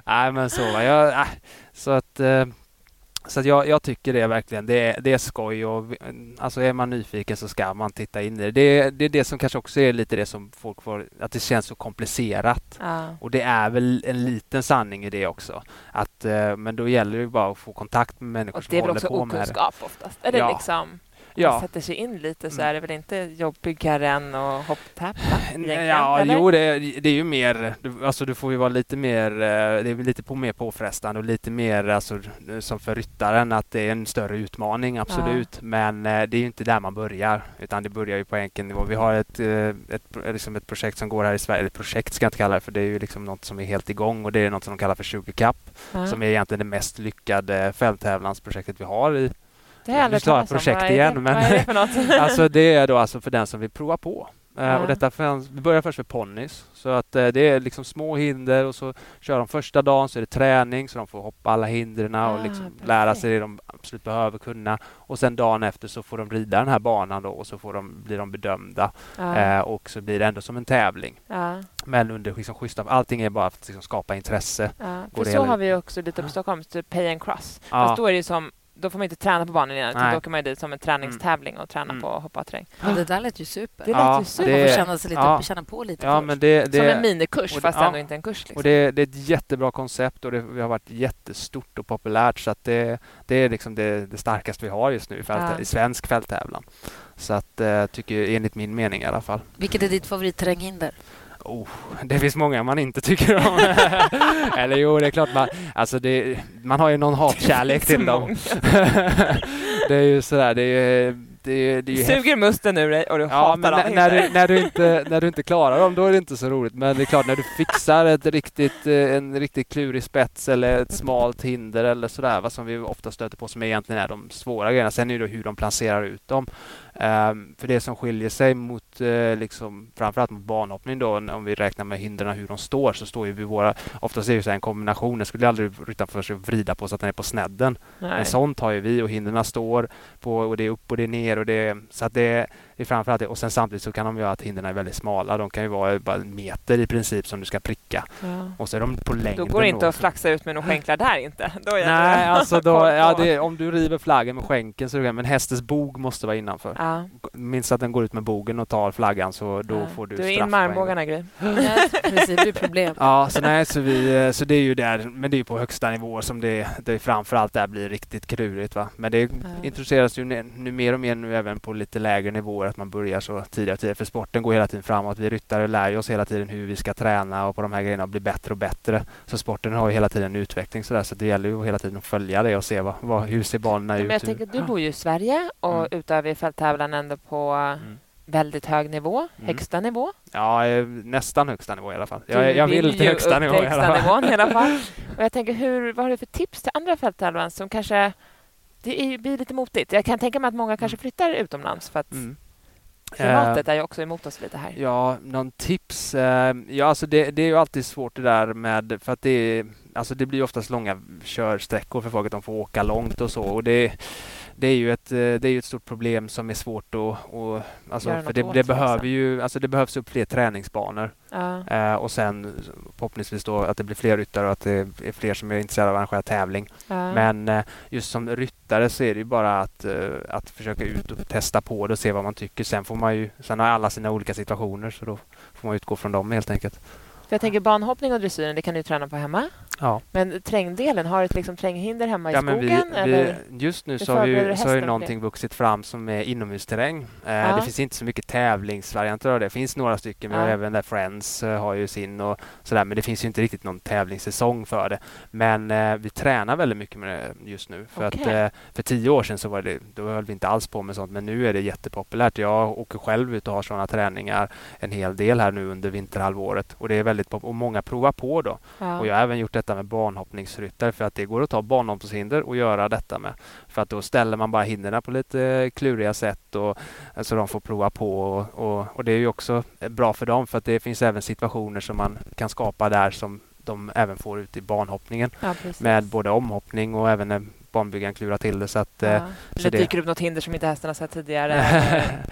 [SPEAKER 3] nej, men så. Jag, så att... Så jag, jag, tycker det verkligen. Det är, det är skoj och alltså är man nyfiken så ska man titta in i det. det. Det är det som kanske också är lite det som folk får, att det känns så komplicerat. Ja. Och det är väl en liten sanning i det också. Att, eh, men då gäller det bara att få kontakt med människor
[SPEAKER 2] som håller på med det. Det är väl också okunskap oftast? Är det ja. liksom ja. sätter sig in lite så mm. är det väl inte jobbigare än att hopptäppa?
[SPEAKER 3] Ja, eller? jo, det, det är ju mer, alltså du får ju vara lite mer, eh, det är lite på mer påfrestande och lite mer alltså, som för ryttaren att det är en större utmaning, absolut. Ja. Men eh, det är ju inte där man börjar, utan det börjar ju på enkel nivå. Vi har ett, eh, ett, liksom ett projekt som går här i Sverige, eller projekt ska jag inte kalla det, för det är ju liksom något som är helt igång och det är något som de kallar för 20 Cup, ja. som är egentligen det mest lyckade fälttävlansprojektet vi har i
[SPEAKER 2] det har jag aldrig
[SPEAKER 3] projekt igen. Men, det alltså det är då alltså för den som vill prova på. Uh, och detta för, vi börjar först med ponnys. Så att uh, det är liksom små hinder och så kör de första dagen så är det träning så de får hoppa alla hindren och ah, liksom lära sig det de absolut behöver kunna. Och sen dagen efter så får de rida den här banan då och så får de, blir de bedömda. Uh, och så blir det ändå som en tävling. Men under liksom schyssta... Allting är bara för att liksom skapa intresse.
[SPEAKER 2] För så hela... har vi också lite på Stockholm, typ pay and cross. Fast då är det som då får man inte träna på banan innan, utan då åker man dit som en träningstävling och träna mm. på att hoppa terräng.
[SPEAKER 1] Ja, det där lät ju super.
[SPEAKER 2] Det lät ja, ju super.
[SPEAKER 1] Man får känna, sig lite, ja. känna på lite
[SPEAKER 3] ja, men det, det,
[SPEAKER 2] Som en minikurs, fast ja, ändå inte en kurs. Liksom.
[SPEAKER 3] Och det, det, är ett jättebra koncept och det, har varit jättestort och populärt. Så att det, det är liksom det, det starkaste vi har just nu i, fält, ja. i svensk fälttävlan. Så att, eh, tycker enligt min mening i alla fall.
[SPEAKER 1] Vilket är ditt favoritterränghinder?
[SPEAKER 3] Oh, det finns många man inte tycker om. Eller jo, det är klart man... Alltså det, man har ju någon hatkärlek till dem. det är ju sådär, det är det, det
[SPEAKER 2] är Suger musten ur dig och du ja, hatar men
[SPEAKER 3] när, när, du, när, du inte, när du inte klarar dem, då är det inte så roligt. Men det är klart, när du fixar ett riktigt, eh, en riktigt klurig spets eller ett smalt hinder eller sådär, vad som vi ofta stöter på, som egentligen är de svåra grejerna. Sen är det hur de placerar ut dem. Um, för det som skiljer sig mot mot eh, liksom, framförallt mot banhoppning då, om vi räknar med hindren hur de står, så står ju vi våra, oftast är det så en kombination, det skulle aldrig ryttaren för sig vrida på så att den är på snedden. Nej. Men sånt har ju vi och hindren står på och det är upp och det är ner och det så att det det är framförallt det. Och sen samtidigt så kan de göra att hindren är väldigt smala. De kan ju vara bara en meter i princip som du ska pricka. Ja. Och så är de på längden.
[SPEAKER 2] Då går det inte att flaxa ut med några skänklar där inte.
[SPEAKER 3] Då är Nej, alltså då, ja, det, om du river flaggen med skänken så är det Men hästens bog måste vara innanför. Ja. Minst att den går ut med bogen och tar flaggan så då ja. får du,
[SPEAKER 2] du
[SPEAKER 3] straff.
[SPEAKER 2] Du är in med armbågarna Gry.
[SPEAKER 1] precis, det blir problem.
[SPEAKER 3] Ja, så, nej, så, vi, så det är ju där, men det är på högsta nivå som det, det framförallt där blir riktigt klurigt. Va? Men det ja. introduceras ju nu, nu mer och mer nu även på lite lägre nivåer att man börjar så tidigare och tidigare. För sporten går hela tiden framåt. Vi ryttare lär oss hela tiden hur vi ska träna och på de här grejerna och bli bättre och bättre. Så sporten har ju hela tiden en utveckling så, där, så det gäller ju hela tiden att följa det och se vad, vad hur ser banorna ut.
[SPEAKER 2] Men jag tänker, du bor ju i Sverige och mm. utövar i fälttävlan ändå på mm väldigt hög nivå, mm. högsta nivå?
[SPEAKER 3] Ja, eh, nästan högsta nivå i alla fall. Jag, jag vill till högsta nivå
[SPEAKER 2] i alla fall. I alla fall. Och jag tänker, hur, vad har du för tips till andra fälttävlan som kanske det blir lite motigt? Jag kan tänka mig att många kanske mm. flyttar utomlands för att mm. Klimatet är ju också emot oss lite här.
[SPEAKER 3] Ja, någon tips? Eh, ja, alltså det, det, är ju alltid svårt det där med, för att det, alltså det blir oftast långa körsträckor för folk att de får åka långt och så. Och det, det är ju ett, eh, det är ett stort problem som är svårt att... Och, alltså, för det, det behöver ju, alltså det behövs upp fler träningsbanor. Ja. Eh, och sen förhoppningsvis då att det blir fler ryttare och att det är fler som är intresserade av att arrangera tävling. Ja. Men eh, just som ryttare så är det ju bara att, eh, att försöka ut och testa på det och se vad man tycker. Sen får man ju, sen har alla sina olika situationer så då får man utgå från dem helt enkelt.
[SPEAKER 2] För jag tänker banhoppning och dressyren, det kan du träna på hemma. Ja. Men trängdelen, har du ett liksom tränghinder hemma i skogen?
[SPEAKER 3] Vi, eller? Vi, just nu så har, vi, så har ju någonting vuxit fram som är inomhusterräng. Eh, ja. Det finns inte så mycket tävlingsvarianter av det. Det finns några stycken, har även där Friends eh, har ju sin och sådär. Men det finns ju inte riktigt någon tävlingssäsong för det. Men eh, vi tränar väldigt mycket med det just nu. För okay. att eh, för tio år sedan så var det, då höll vi inte alls på med sånt. Men nu är det jättepopulärt. Jag åker själv ut och har sådana träningar en hel del här nu under vinterhalvåret. Och det är väldigt och många provar på då. Ja. Och jag har även gjort detta med banhoppningsryttare för att det går att ta banhoppningshinder och göra detta med. För att då ställer man bara hindren på lite kluriga sätt och så de får prova på och, och, och det är ju också bra för dem för att det finns även situationer som man kan skapa där som de även får ut i banhoppningen ja, med både omhoppning och även banbyggaren klurar till det. Så att, ja.
[SPEAKER 2] Eh, så det dyker upp något hinder som inte hästen har sett tidigare.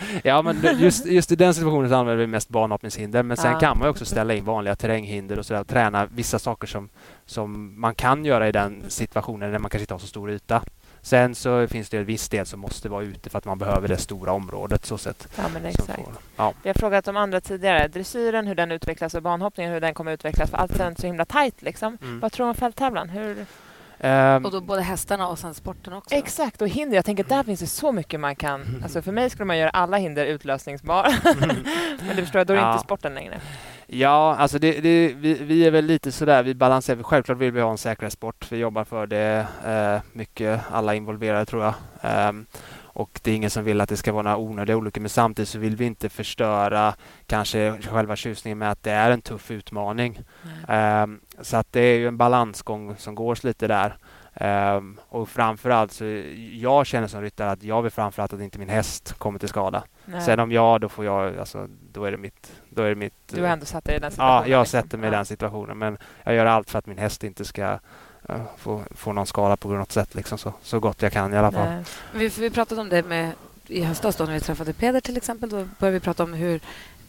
[SPEAKER 3] ja, men just, just i den situationen så använder vi mest banhoppningshinder. Men sen ja. kan man också ställa in vanliga terränghinder och, så där, träna vissa saker som, som man kan göra i den situationen när man kanske inte har så stor yta. Sen så finns det en viss del som måste vara ute för att man behöver det stora området. Så sätt.
[SPEAKER 2] Ja, men exakt. Får, ja. Vi har frågat om andra tidigare. Dressyren, hur den utvecklas och banhoppningen, hur den kommer utvecklas. För allt är så himla tajt. Liksom. Mm. Vad tror du om fälttävlan? Hur...
[SPEAKER 1] Um, och då både hästarna och sen sporten också?
[SPEAKER 2] Exakt, och hinder. Jag tänker att där finns det så mycket man kan... Alltså för mig skulle man göra alla hinder utlösningsbara. Men du förstår, då är det ja. inte sporten längre.
[SPEAKER 3] Ja, alltså det, det, vi, vi, är väl lite sådär, vi balanserar. Självklart vill vi ha en säkrare sport. Vi jobbar för det eh, mycket, alla involverade tror jag. Um, och det är ingen som vill att det ska vara några onödiga olyckor men samtidigt så vill vi inte förstöra kanske själva tjusningen med att det är en tuff utmaning. Um, så att det är ju en balansgång som går lite där. Um, och framförallt så jag känner som ryttare att jag vill framförallt att inte min häst kommer till skada. Nej. Sen om jag, då får jag, alltså, då är det mitt, då är det mitt...
[SPEAKER 2] Du har ändå satt dig i den situationen?
[SPEAKER 3] Ja, jag liksom. sätter mig i den situationen. Men jag gör allt för att min häst inte ska få, få någon skada på något sätt, liksom, så, så gott jag kan i alla fall.
[SPEAKER 1] Vi, vi pratade om det med i höstas då när vi träffade Peder till exempel. Då började vi prata om hur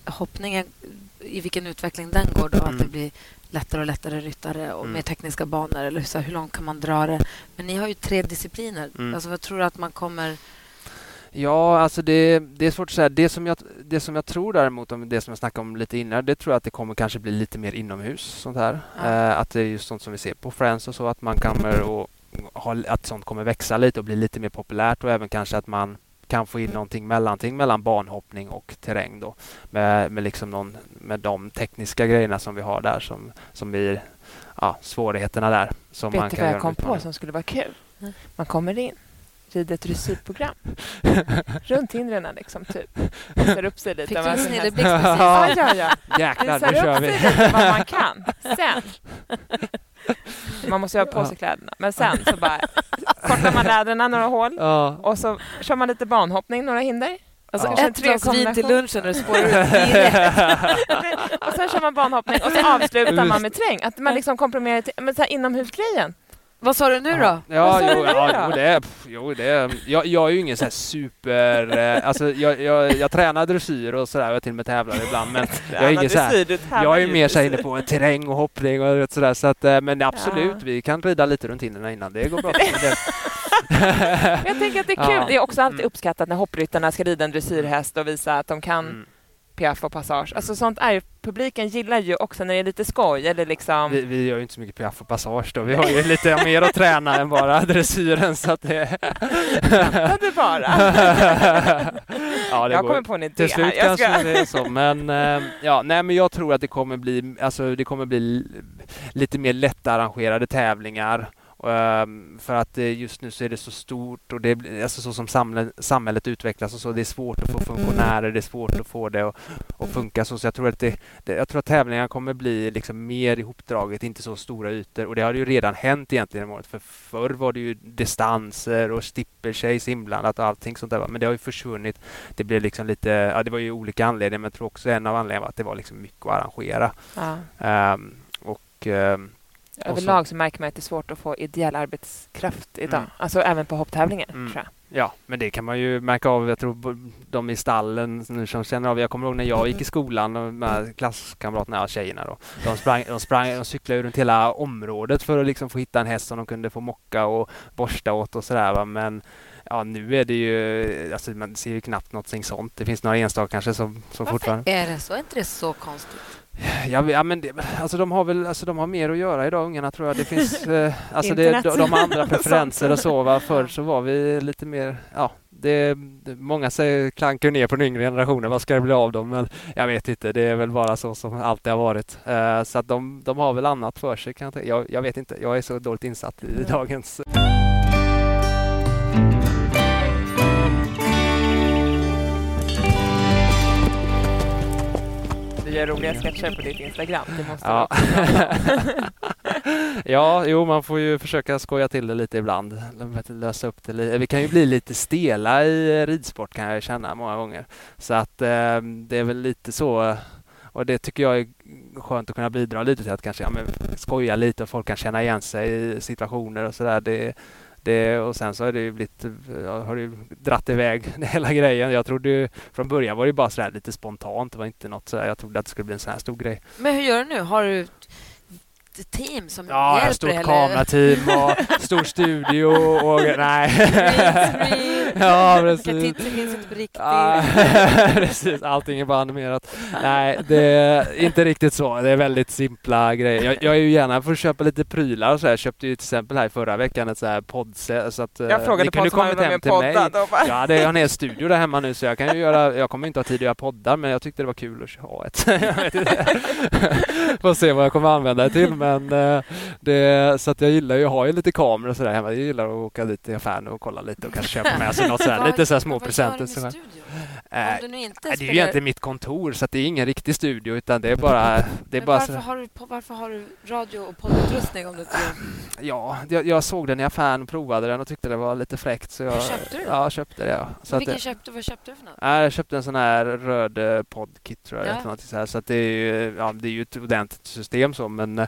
[SPEAKER 1] hoppningen, i vilken utveckling den går. Då, mm. Att det blir lättare och lättare ryttare och mm. mer tekniska banor. Eller så, hur långt kan man dra det? Men ni har ju tre discipliner. Mm. Alltså, vad tror du att man kommer...
[SPEAKER 3] Ja, alltså det, det, är svårt att säga. Det som, jag, det som jag tror däremot, om det som jag snackade om lite innan, det tror jag att det kommer kanske bli lite mer inomhus. sånt här. Ja. Eh, att det är just sånt som vi ser på Friends och så, att man kommer och ha, att sånt kommer växa lite och bli lite mer populärt och även kanske att man kan få in någonting mellanting mellan banhoppning och terräng då. Med, med, liksom någon, med de tekniska grejerna som vi har där som, som blir ja, svårigheterna där. Som
[SPEAKER 2] Vet
[SPEAKER 3] man
[SPEAKER 2] du vad jag kom på som skulle vara kul? Man kommer in, rider ett dressyrprogram runt hindren liksom, typ. Visar upp sig lite.
[SPEAKER 1] Fick du en snilleblixt
[SPEAKER 2] Ja, ja, ja.
[SPEAKER 3] Jäklar, nu kör vi.
[SPEAKER 2] vad man kan. Sen man måste ju ha på sig kläderna. Men sen så bara kortar man läderna några hål ja. och så kör man lite banhoppning, några hinder.
[SPEAKER 1] Alltså ja. ett glas vin till lunchen och spårar
[SPEAKER 2] Och sen kör man banhoppning och så avslutar man med träng. Att man liksom komprimerar till, men så här inomhusgrejen.
[SPEAKER 1] Vad sa du nu då?
[SPEAKER 3] Ja, jo, ja, jo, det, jo, det jag, jag är ju ingen så super... Eh, alltså, jag, jag, jag tränar dressyr och sådär, jag till och med tävlar ibland, men jag är ingen så här, Jag är mer så inne på terräng och hoppning och sådär, så att, eh, men absolut, ja. vi kan rida lite runt hinderna innan, det går bra.
[SPEAKER 2] jag tänker att det är kul. Ja. Det är också alltid mm. uppskattat när hoppryttarna ska rida en dressyrhäst och visa att de kan mm piaff och passage. Alltså sånt är publiken gillar ju också när det är lite skoj eller liksom...
[SPEAKER 3] Vi, vi gör ju inte så mycket piaff och passage då. Vi har ju lite mer att träna än bara dressyren så att det...
[SPEAKER 2] det bara? ja, det jag kommer på en idé
[SPEAKER 3] Till slut här. kanske ska... det är så, men äh, ja, nej men jag tror att det kommer bli, alltså det kommer bli lite mer lättarrangerade tävlingar för att uh, just nu så är det så stort och det är alltså så som samhället, utvecklas och så. Det är svårt att få funktionärer, det är svårt att få det att, att funka så. så jag, tror att det, jag tror att tävlingarna kommer bli liksom mer ihopdraget, inte så stora ytor. Och det har ju redan hänt egentligen För förr var det ju distanser och steeplechase inblandat och allting sånt där. Men det har ju försvunnit. Det blev liksom lite, ja det var ju olika anledningar men jag tror också en av anledningarna var att det var liksom mycket att arrangera. Ja. Um, och um,
[SPEAKER 2] Överlag så märker man att det är svårt att få ideell arbetskraft idag. Mm. Alltså även på hopptävlingen, mm. tror jag.
[SPEAKER 3] Ja, men det kan man ju märka av. Jag tror de i stallen nu som känner av. Jag kommer ihåg när jag gick i skolan med klasskamraterna, tjejerna då. De, sprang, de, sprang, de cyklade runt hela området för att liksom få hitta en häst som de kunde få mocka och borsta åt och sådär. Men ja, nu är det ju, alltså man ser ju knappt någonting sånt. Det finns några enstaka kanske som, som
[SPEAKER 1] Varför
[SPEAKER 3] fortfarande...
[SPEAKER 1] är det så? Är inte det så konstigt?
[SPEAKER 3] Ja, ja men det, alltså de har väl alltså de har mer att göra idag ungarna tror jag. Det finns eh, alltså det, de, de andra preferenser och så. Va? Förr så var vi lite mer, ja, det, det, många säger klankar ner på den yngre generationen. Vad ska det bli av dem? Men jag vet inte. Det är väl bara så som alltid har varit. Uh, så att de, de har väl annat för sig. Kan jag, jag, jag vet inte. Jag är så dåligt insatt i dagens
[SPEAKER 2] du gör roliga sketcher på ditt Instagram. Det måste
[SPEAKER 3] ja. ja, jo, man får ju försöka skoja till det lite ibland. Lösa upp det Vi kan ju bli lite stela i ridsport kan jag känna många gånger. Så att eh, det är väl lite så och det tycker jag är skönt att kunna bidra lite till att kanske ja, skoja lite och folk kan känna igen sig i situationer och sådär. Det, det, och sen så har det ju blivit, har det dratt iväg hela grejen. Jag trodde ju, från början var det bara så lite spontant. Det var inte något så jag trodde att det skulle bli en sån här stor grej.
[SPEAKER 1] Men hur gör du nu? Har du team som
[SPEAKER 3] ja,
[SPEAKER 1] hjälper
[SPEAKER 3] dig? Ja, stort kamerateam och stor studio och nej. Ja, precis.
[SPEAKER 1] Katitsen finns inte på riktigt.
[SPEAKER 3] Precis, allting är bara animerat. Nej, det är inte riktigt så. Det är väldigt simpla grejer. Jag, jag är ju gärna för att köpa lite prylar och så här. Jag köpte ju till exempel här förra veckan ett så här poddset. Så att,
[SPEAKER 2] jag eh, frågade på som hem till mig.
[SPEAKER 3] Ja, det är en hel studio där hemma nu så jag kan ju göra, jag kommer inte ha tid att göra poddar men jag tyckte det var kul att ha ett. Får se vad jag kommer använda det till men eh, det, så att jag gillar ju, jag har ju lite kameror och sådär hemma. Jag gillar att åka dit till affären och kolla lite och kanske köpa med sig något sådär, lite så små presenter. Så
[SPEAKER 1] äh, det är
[SPEAKER 3] ju egentligen mitt kontor så det är ingen riktig studio utan det är bara... Det är bara
[SPEAKER 1] varför, har du, varför har du radio och poddutrustning om du inte...
[SPEAKER 3] Ja, jag, jag, såg den i affären och provade den och tyckte det var lite fräckt så jag...
[SPEAKER 1] köpte du
[SPEAKER 3] Ja, köpte det ja.
[SPEAKER 1] Så Vilken det, köpte, vad köpte du för något?
[SPEAKER 3] Jag köpte en sån här röd eh, podkit tror jag. Ja. Så, här, så att det är ju, ja, det är ju ett ordentligt system så men eh,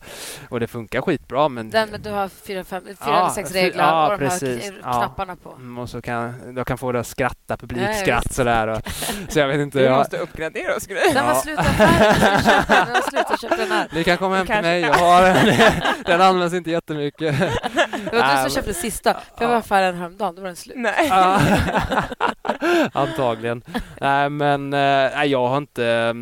[SPEAKER 3] och det funkar skitbra men...
[SPEAKER 1] Den men du har fyra, fem, fyra ja, sex regler ja, och de precis. här knapparna på.
[SPEAKER 3] Mm, och så kan jag kan få det att skratta, publikskratt ja, sådär. Och, så jag vet inte. Vi
[SPEAKER 2] jag... måste uppgradera oss grejer.
[SPEAKER 1] Den var slut affären. köpa den här.
[SPEAKER 3] Ni kan komma hem till mig. Jag har den. den används inte jättemycket.
[SPEAKER 1] Det var du som köpte sista. För jag var i affären häromdagen. Då var den slut.
[SPEAKER 2] Nej.
[SPEAKER 3] Antagligen. Nej, men äh, jag har inte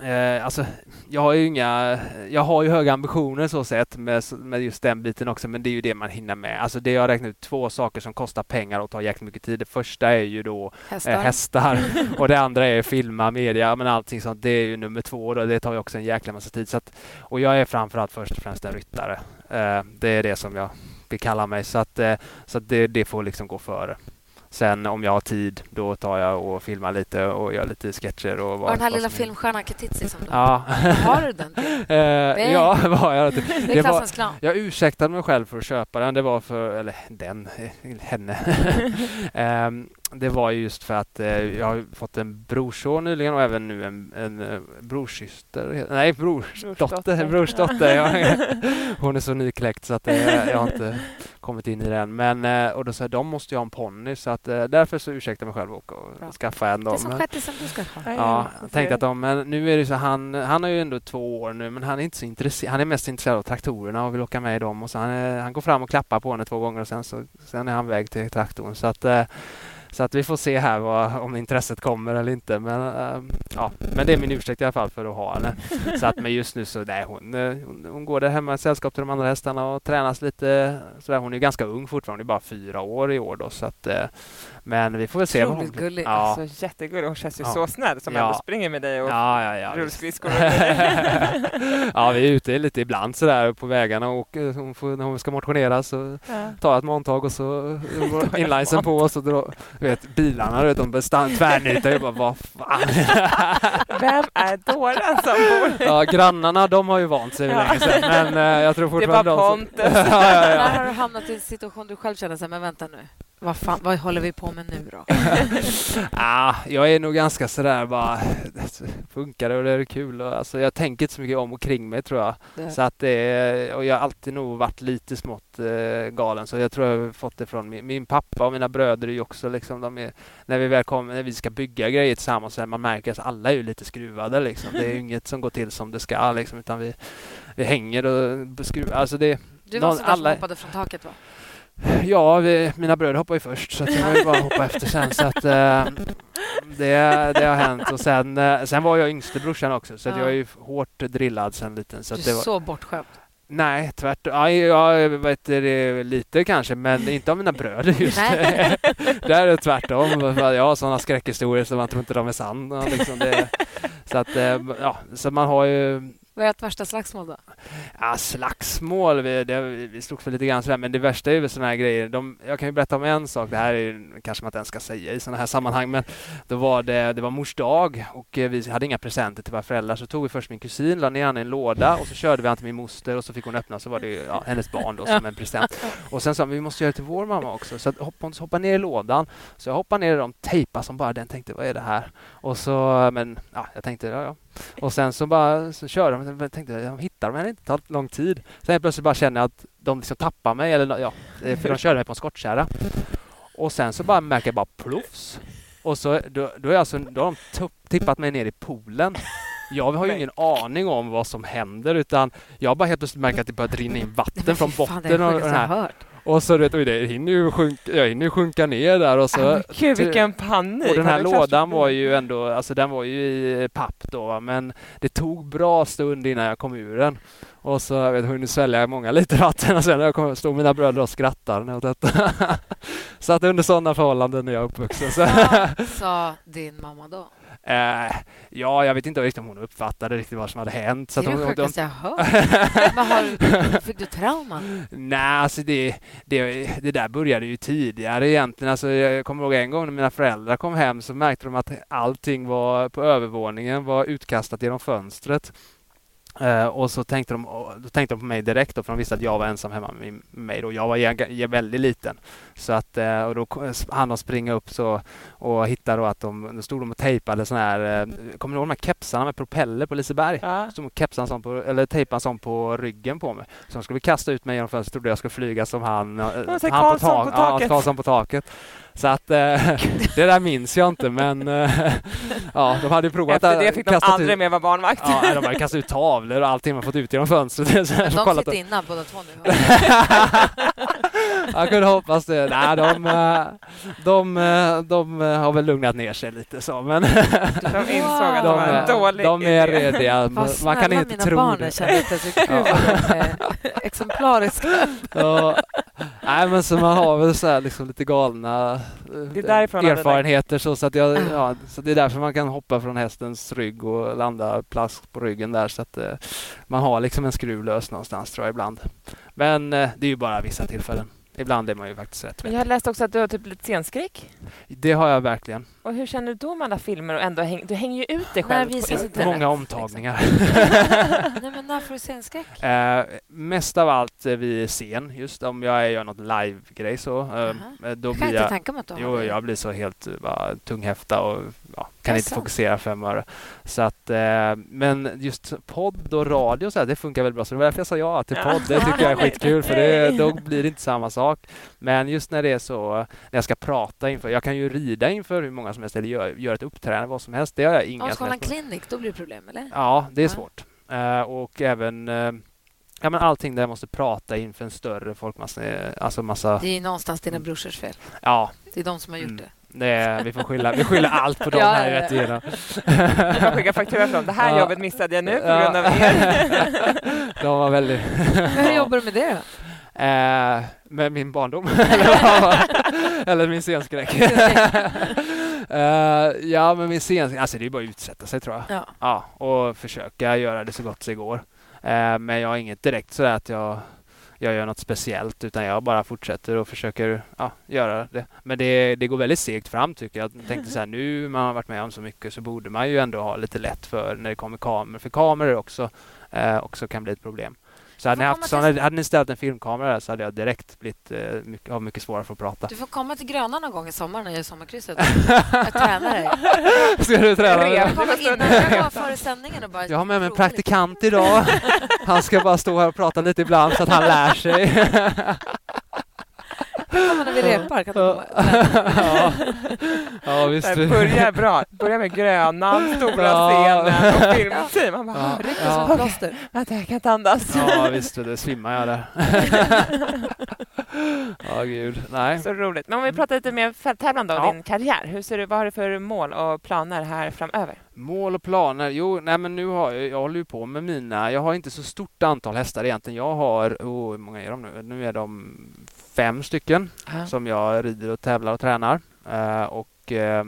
[SPEAKER 3] Eh, alltså, jag har ju inga, jag har ju höga ambitioner så sett med, med just den biten också, men det är ju det man hinner med. Alltså det jag räknat ut två saker som kostar pengar och tar jäkligt mycket tid. Det första är ju då hästar, eh, hästar och det andra är filma, media, men allting sånt. Det är ju nummer två och det tar ju också en jäkla massa tid. Så att, och jag är framförallt först och främst en ryttare. Eh, det är det som jag vill kalla mig, så att, eh, så att det, det får liksom gå före. Sen om jag har tid, då tar jag och filmar lite och gör lite sketcher. Och,
[SPEAKER 1] och den här lilla filmstjärnan Katitzi som
[SPEAKER 3] ja.
[SPEAKER 1] har du den
[SPEAKER 3] eh, ja, var jag.
[SPEAKER 1] Det, det clown.
[SPEAKER 3] Jag ursäktade mig själv för att köpa den. Det var för, eller den, henne. um, det var just för att eh, jag har fått en brorson nyligen och även nu en, en uh, brorsyster. Nej, brorsdotter. brorsdotter. Jag, hon är så nykläckt så att eh, jag har inte kommit in i den. Men, eh, och då sa jag, de måste ju ha en ponny så att eh, därför så ursäktar jag mig själv och, och skaffa en.
[SPEAKER 1] Då. Det är som shetisen du ska ha.
[SPEAKER 3] Ja, jag tänkte att de, men nu är det så han, han har ju ändå två år nu men han är inte så intresserad. Han är mest intresserad av traktorerna och vill åka med i dem och så han, han går fram och klappar på henne två gånger och sen så sen är han väg till traktorn. Så att eh, så att vi får se här vad, om intresset kommer eller inte. Men, äh, ja, men det är min ursäkt i alla fall för att ha henne. Så att, men just nu så nej, hon, eh, hon, hon går där hemma i sällskap till de andra hästarna och tränas lite. Så där. Hon är ganska ung fortfarande, bara fyra år i år. Då, så att, äh, men vi får väl se.
[SPEAKER 2] Otroligt gullig. Ja. Alltså, jättegullig. Hon känns ju ja. så snäll som ja. ändå springer med dig och
[SPEAKER 3] ja, ja, ja,
[SPEAKER 2] rullskridskor.
[SPEAKER 3] ja, vi är ute lite ibland så där på vägarna och hon får, när hon ska motionera så ja. tar jag ett montag och så inlinesen på och så drar vet, bilarna vet, de tvärnitar. Jag bara, vad fan.
[SPEAKER 2] Vem är dåren som bor
[SPEAKER 3] Ja, grannarna de har ju vant sig länge sedan. Men uh, jag tror fortfarande
[SPEAKER 2] Det var Pontus.
[SPEAKER 1] ja, ja, ja. När har du hamnat i en situation du själv känner så här, men vänta nu. Vad, fan, vad håller vi på med nu då?
[SPEAKER 3] ah, jag är nog ganska sådär bara, funkar det och det är kul. Och, alltså, jag tänker inte så mycket om och kring mig tror jag. Det. Så att det, och jag har alltid nog varit lite smått eh, galen så jag tror jag har fått det från min, min pappa och mina bröder är ju också liksom, de är, när vi väl kommer, när vi ska bygga grejer tillsammans, så man märker att alla är ju lite skruvade liksom. Det är inget som går till som det ska liksom, utan vi, vi hänger och skruvar. Alltså det,
[SPEAKER 1] du var någon, sådär alla... som hoppade från taket va?
[SPEAKER 3] Ja, vi, mina bröder hoppade ju först så jag var bara hoppa efter sen. Så att, äh, det, det har hänt. Och sen, äh, sen var jag yngste brorsan också så ja. jag är ju hårt drillad sen liten. Så
[SPEAKER 1] du
[SPEAKER 3] är
[SPEAKER 1] det var... så bortskämd.
[SPEAKER 3] Nej, tvärtom. Ja, jag vet det lite kanske, men inte av mina bröder just. Där är det tvärtom. Jag har sådana skräckhistorier så man tror inte de är sanna. Liksom så att, äh, ja, så man har ju
[SPEAKER 1] vad är ert värsta slagsmål då?
[SPEAKER 3] Ja, slagsmål, vi, det, vi slogs för lite grann sådär, men det värsta är ju sådana här grejer. De, jag kan ju berätta om en sak, det här är, kanske man inte ens ska säga i sådana här sammanhang, men då var det, det var mors dag och eh, vi hade inga presenter till våra föräldrar, så tog vi först min kusin, la ner henne i en låda och så körde vi han till min moster och så fick hon öppna, så var det ja, hennes barn då som en present. Och sen sa vi, vi måste göra det till vår mamma också, så hoppa, hon hoppade ner i lådan, så jag hoppade ner i de tejpar som bara den, tänkte vad är det här? Och så, men ja, jag tänkte, ja, ja och sen så bara så körde de. Jag tänkte jag hittar de henne inte. Det tar lång tid. Sen plötsligt bara känner jag att de liksom tappar mig. Eller, ja, för de körde mig på en skottkärra. Och sen så bara märker jag bara plofs. Och så då, då, är alltså, då har de tippat mig ner i poolen. Jag har ju ingen aning om vad som händer utan jag bara helt plötsligt märker att det börjar rinna in vatten från botten. det är
[SPEAKER 1] och den här.
[SPEAKER 3] Och så vet, oj, det hinner ju sjunka, jag hinner sjunka ner där och så...
[SPEAKER 2] Ah, Gud vilken panik!
[SPEAKER 3] Och den här lådan var ju ändå, alltså den var ju i papp då men det tog bra stund innan jag kom ur den. Och så jag hunnit svälja många liter vatten och sen när jag kom, stod mina bröder och skrattade åt detta. så att under sådana förhållanden är jag uppvuxen.
[SPEAKER 1] Vad sa din mamma då?
[SPEAKER 3] Eh, ja, jag vet inte riktigt om hon uppfattade riktigt vad som hade hänt.
[SPEAKER 1] Så det är
[SPEAKER 3] det
[SPEAKER 1] sjukaste jag hört. Har, fick du trauma?
[SPEAKER 3] Nej, alltså det, det, det där började ju tidigare egentligen. Alltså jag kommer ihåg en gång när mina föräldrar kom hem så märkte de att allting var på övervåningen var utkastat genom fönstret. Uh, och så tänkte de, då tänkte de på mig direkt då, för de visste att jag var ensam hemma med mig då. Jag var jag, väldigt liten. Så att, uh, och då hann de springa upp så och hitta då att de, då stod de och tejpade sån här, uh, kommer du ihåg de här kepsarna med propeller på Liseberg? Ja. Stod kepsan som på, eller tejpan som på ryggen på mig. Så de skulle kasta ut mig genom fönstret, trodde jag skulle flyga som han, han
[SPEAKER 2] på, ta på, taket.
[SPEAKER 3] Ja, Karlsson på taket. Så att eh, det där minns jag inte men eh, ja, de hade ju provat
[SPEAKER 2] Efter det fick de aldrig ut, mer vara barnvakt.
[SPEAKER 3] Ja, de hade kastat ut tavlor och allting man fått ut genom fönstret.
[SPEAKER 1] de sitter innan båda två nu.
[SPEAKER 3] Jag kunde hoppas det. Nej, de, eh, de, de, de har väl lugnat ner sig lite så men
[SPEAKER 2] de insåg att de, de var en dålig
[SPEAKER 3] De är rediga. Man kan inte tro
[SPEAKER 1] barn det. Känner lite, så kul exemplariska.
[SPEAKER 3] nej men så man har väl så här liksom lite galna erfarenheter så, så att jag, ja, så det är därför man kan hoppa från hästens rygg och landa plask på ryggen där så att eh, man har liksom en skruv lös någonstans tror jag ibland. Men eh, det är ju bara vissa tillfällen. ibland är man ju faktiskt rätt
[SPEAKER 2] Men jag har läst också att du har typ lite scenskräck.
[SPEAKER 3] Det har jag verkligen.
[SPEAKER 2] Och hur känner du då med alla filmer? Och ändå häng, du hänger ju ut dig själv på internet.
[SPEAKER 3] Många omtagningar.
[SPEAKER 1] Nej, men när får du scenskräck?
[SPEAKER 3] Eh, mest av allt eh, vid scen, just om jag gör något live-grej så. Eh, då
[SPEAKER 1] jag kan
[SPEAKER 3] blir
[SPEAKER 1] inte
[SPEAKER 3] jag,
[SPEAKER 1] tänka mig att du
[SPEAKER 3] jo,
[SPEAKER 1] det.
[SPEAKER 3] jag blir så helt eh, bara, tunghäfta och ja, kan inte
[SPEAKER 1] sant.
[SPEAKER 3] fokusera fem öre. Så att, eh, men just podd och radio och så här, det funkar väldigt bra. Så det var därför jag sa ja till podd. Det tycker jag är skitkul för det, då blir det inte samma sak. Men just när det är så, när jag ska prata inför, jag kan ju rida inför hur många som helst eller göra gör ett uppträdande, vad som helst. Det har jag inga
[SPEAKER 1] Om du ska
[SPEAKER 3] helst
[SPEAKER 1] klinik, då blir det problem, eller?
[SPEAKER 3] Ja, det är
[SPEAKER 1] Ja.
[SPEAKER 3] svårt. Eh, och även eh, ja, men allting där jag måste prata inför en större folkmassa. eh, Alltså massa...
[SPEAKER 1] Det är någonstans dina brorsors fel.
[SPEAKER 3] Ja,
[SPEAKER 1] Det är de som har gjort
[SPEAKER 3] Mm.
[SPEAKER 1] det.
[SPEAKER 3] det är, vi får skylla, vi skyller allt på dem
[SPEAKER 1] Ja,
[SPEAKER 3] här
[SPEAKER 1] ja,
[SPEAKER 3] rätt
[SPEAKER 1] ja.
[SPEAKER 3] igenom.
[SPEAKER 2] Du kan skicka faktura från det här
[SPEAKER 3] Ja.
[SPEAKER 2] jobbet missade jag nu på
[SPEAKER 3] Ja.
[SPEAKER 2] grund av er.
[SPEAKER 3] De var väldigt...
[SPEAKER 1] Hur jobbar du med det då?
[SPEAKER 3] Eh, med min barndom? eller min scenskräck? Eh, ja, men min scenskräck, alltså det är bara att utsätta sig tror jag.
[SPEAKER 1] Ja.
[SPEAKER 3] Ja, och försöka göra det så gott det går. Eh, men jag har inget direkt sådär att jag, jag gör något speciellt utan jag bara fortsätter och försöker ja, göra det. Men det, det går väldigt segt fram tycker jag. Jag tänkte så här, nu man har varit med om så mycket så borde man ju ändå ha lite lätt för när det kommer kameror. För kameror också, eh, också kan bli ett problem. Så hade ni, haft, så hade, hade ni ställt en filmkamera där så hade jag direkt blivit eh, mycket, mycket svårare för att prata.
[SPEAKER 1] Du får komma till Gröna någon gång i sommar när jag gör sommarkrysset. Jag tränar dig.
[SPEAKER 3] Ska du träna?
[SPEAKER 2] Rev.
[SPEAKER 1] Jag kommer innan, jag före sändningen och bara
[SPEAKER 3] Jag har med mig en
[SPEAKER 1] lite.
[SPEAKER 3] praktikant idag. Han ska bara stå här och prata lite ibland så att han lär sig.
[SPEAKER 1] Kommer när vi repar. Kan du komma?
[SPEAKER 3] ja. ja, visst.
[SPEAKER 2] Börja bra. Börja med Grönan, stora
[SPEAKER 3] Ja.
[SPEAKER 2] scenen och filmteam. Man bara,
[SPEAKER 3] Ja.
[SPEAKER 2] ja.
[SPEAKER 1] Rycker
[SPEAKER 3] Ja.
[SPEAKER 1] som plåster.
[SPEAKER 2] vänta, jag kan inte andas.
[SPEAKER 3] Ja, visst. Det svimmar jag där. Ja, gud. Nej.
[SPEAKER 2] Så roligt. Men om vi pratar lite mer fälttävlande och
[SPEAKER 3] Ja.
[SPEAKER 2] din karriär. Hur ser du, vad har du för mål och planer här framöver?
[SPEAKER 3] Mål och planer? Jo, nej men nu har jag, jag håller ju på med mina, jag har inte så stort antal hästar egentligen. Jag har, oh, hur många är de nu? Nu är de fem stycken som jag rider och tävlar och tränar. Eh, och, eh,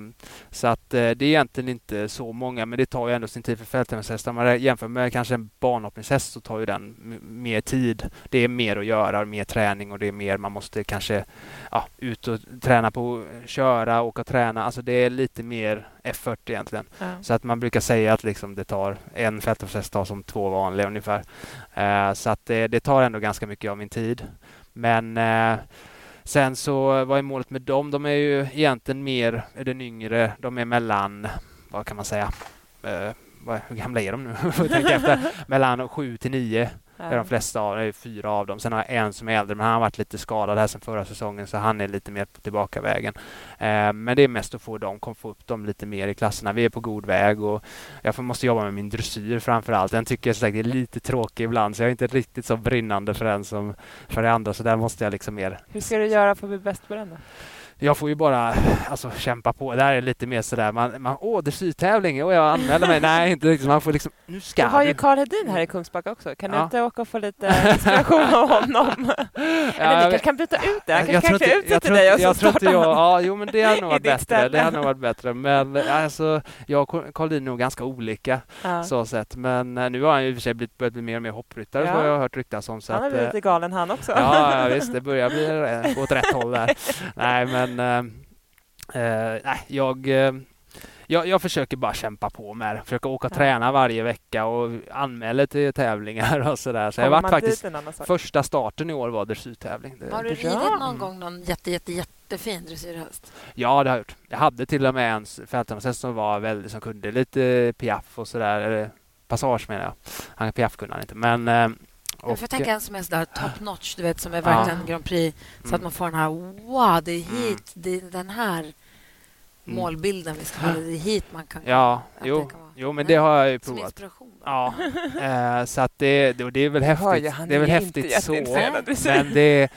[SPEAKER 3] så att eh, det är egentligen inte så många, men det tar ju ändå sin tid för fälttävlingshästar. Man jämför med kanske en banhoppningshäst så tar ju den mer tid. Det är mer att göra, mer träning och det är mer man måste kanske ja, ut och träna på köra, åka och träna. Alltså det är lite mer effort egentligen. Så att man brukar säga att liksom det tar en fälttävlingshäst tar som två vanliga ungefär. Eh, så att det, det tar ändå ganska mycket av min tid. Men eh, sen så, vad är målet med dem? De är ju egentligen mer den yngre, de är mellan, vad kan man säga, eh, vad, hur gamla är de nu? mellan 7 till 9 Ja. De flesta av dem, fyra av dem. Sen har jag en som är äldre, men han har varit lite skadad här sedan förra säsongen, så han är lite mer på tillbakavägen. Eh, men det är mest att få dem, kom, få upp dem lite mer i klasserna. Vi är på god väg och jag måste jobba med min dressyr framför allt. Den tycker jag sagt, är lite tråkig ibland, så jag är inte riktigt så brinnande för den som för det andra, så där måste jag liksom mer...
[SPEAKER 2] Hur ska du göra för att bli bäst på den då?
[SPEAKER 3] Jag får ju bara alltså, kämpa på. Där är det lite mer sådär, man, man åh dressyrtävling, och jag anmäler mig. Nej, inte riktigt. Man får liksom, nu
[SPEAKER 2] Du
[SPEAKER 3] ska
[SPEAKER 2] har ju
[SPEAKER 3] du.
[SPEAKER 2] Karl Hedin här i Kungsbacka också. Kan du
[SPEAKER 3] Ja.
[SPEAKER 2] inte åka och få lite inspiration av honom? Eller
[SPEAKER 3] jag
[SPEAKER 2] vi
[SPEAKER 3] vet-
[SPEAKER 2] kan byta ut det. Han
[SPEAKER 3] Jag
[SPEAKER 2] kan
[SPEAKER 3] tror
[SPEAKER 2] kanske
[SPEAKER 3] inte- jag
[SPEAKER 2] utsätter
[SPEAKER 3] tror
[SPEAKER 2] dig och så
[SPEAKER 3] Jag tror
[SPEAKER 2] startar
[SPEAKER 3] jag,
[SPEAKER 2] han.
[SPEAKER 3] ja, jo men det hade nog varit bättre. Det hade nog varit bättre. Men alltså, jag och Karl Lin är nog ganska olika
[SPEAKER 2] Ja.
[SPEAKER 3] så sett. Men eh, nu har han ju i och för sig blivit, börjat bli mer och mer hoppryttare
[SPEAKER 2] Ja.
[SPEAKER 3] så har jag hört ryktas om. Så
[SPEAKER 2] Han är
[SPEAKER 3] att,
[SPEAKER 2] väl
[SPEAKER 3] eh,
[SPEAKER 2] lite galen han också.
[SPEAKER 3] Ja, ja, visst, det börjar bli åt rätt håll där. Nej, men eh, eh, nej, jag, eh, jag, jag försöker bara kämpa på med det. Försöka åka och träna varje vecka och anmäla till tävlingar och sådär. Så jag varit faktiskt. Första starten i år var dressyrtävling.
[SPEAKER 1] Har du ridit någon gång någon jätte, jätte, jättefin dressyrhäst?
[SPEAKER 3] Ja, det har jag gjort. Jag hade till och med en fälttävlingshäst som var väldigt, som kunde lite piaff och sådär. Eller passage menar jag. Han piaff kunde han inte. Men...
[SPEAKER 1] Jag
[SPEAKER 3] och,
[SPEAKER 1] får tänka en som är sådär top notch, du vet, som är
[SPEAKER 3] Ja.
[SPEAKER 1] verkligen Grand Prix. Så
[SPEAKER 3] mm,
[SPEAKER 1] att man får den här, wow, det är
[SPEAKER 3] Mm.
[SPEAKER 1] hit, det är den här målbilden vi ska ha. Det är hit man kan
[SPEAKER 3] Ja, jo,
[SPEAKER 1] kan
[SPEAKER 3] jo, men det har jag ju
[SPEAKER 1] Som
[SPEAKER 3] provat.
[SPEAKER 1] inspiration.
[SPEAKER 3] Ja, eh, så att det, det, och det är väl
[SPEAKER 2] Jag hör
[SPEAKER 3] häftigt.
[SPEAKER 2] han
[SPEAKER 3] Det är väl häftigt så. Men det,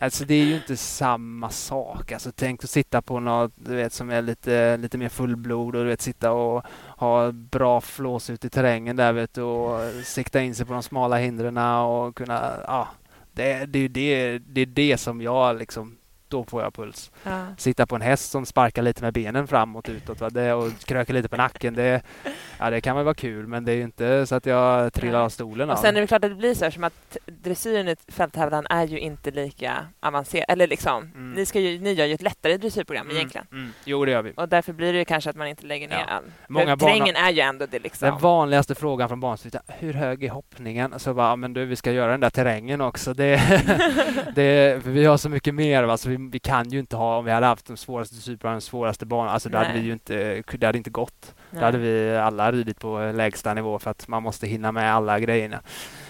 [SPEAKER 3] alltså det är ju inte samma sak. Alltså tänk att sitta på något du vet, som är lite, lite mer fullblod och du vet, sitta och ha bra flås ut i terrängen där vet du, och sikta in sig på de smala hindren och kunna, ja. Det, det, är ju det, det är det som jag liksom då får jag puls. Ja. Sitta på en häst som sparkar lite med benen framåt utåt va? Det, och kröker lite på nacken, det, ja, det kan väl vara kul men det är ju inte så att jag trillar av stolen.
[SPEAKER 2] Och sen är det klart att det blir så här, som att dressyren i fälttävlan är ju inte lika avancerad. Eller liksom, mm. ni, ska ju, ni gör ju ett lättare dressyrprogram mm. egentligen. Mm.
[SPEAKER 3] Jo, det gör vi.
[SPEAKER 2] Och därför blir det kanske att man inte lägger ner ja. all... Många terrängen är ju ändå det liksom.
[SPEAKER 3] Den vanligaste frågan från barn hur hög är hoppningen? Så bara, men du, vi ska göra den där terrängen också. Det, det, vi har så mycket mer, va? Så vi, vi, kan ju inte ha, om vi hade haft de svåraste dressyrprogrammen, de svåraste banorna, alltså det hade vi ju inte, det hade inte gått. Nej. Då hade vi alla ridit på lägsta nivå för att man måste hinna med alla grejerna.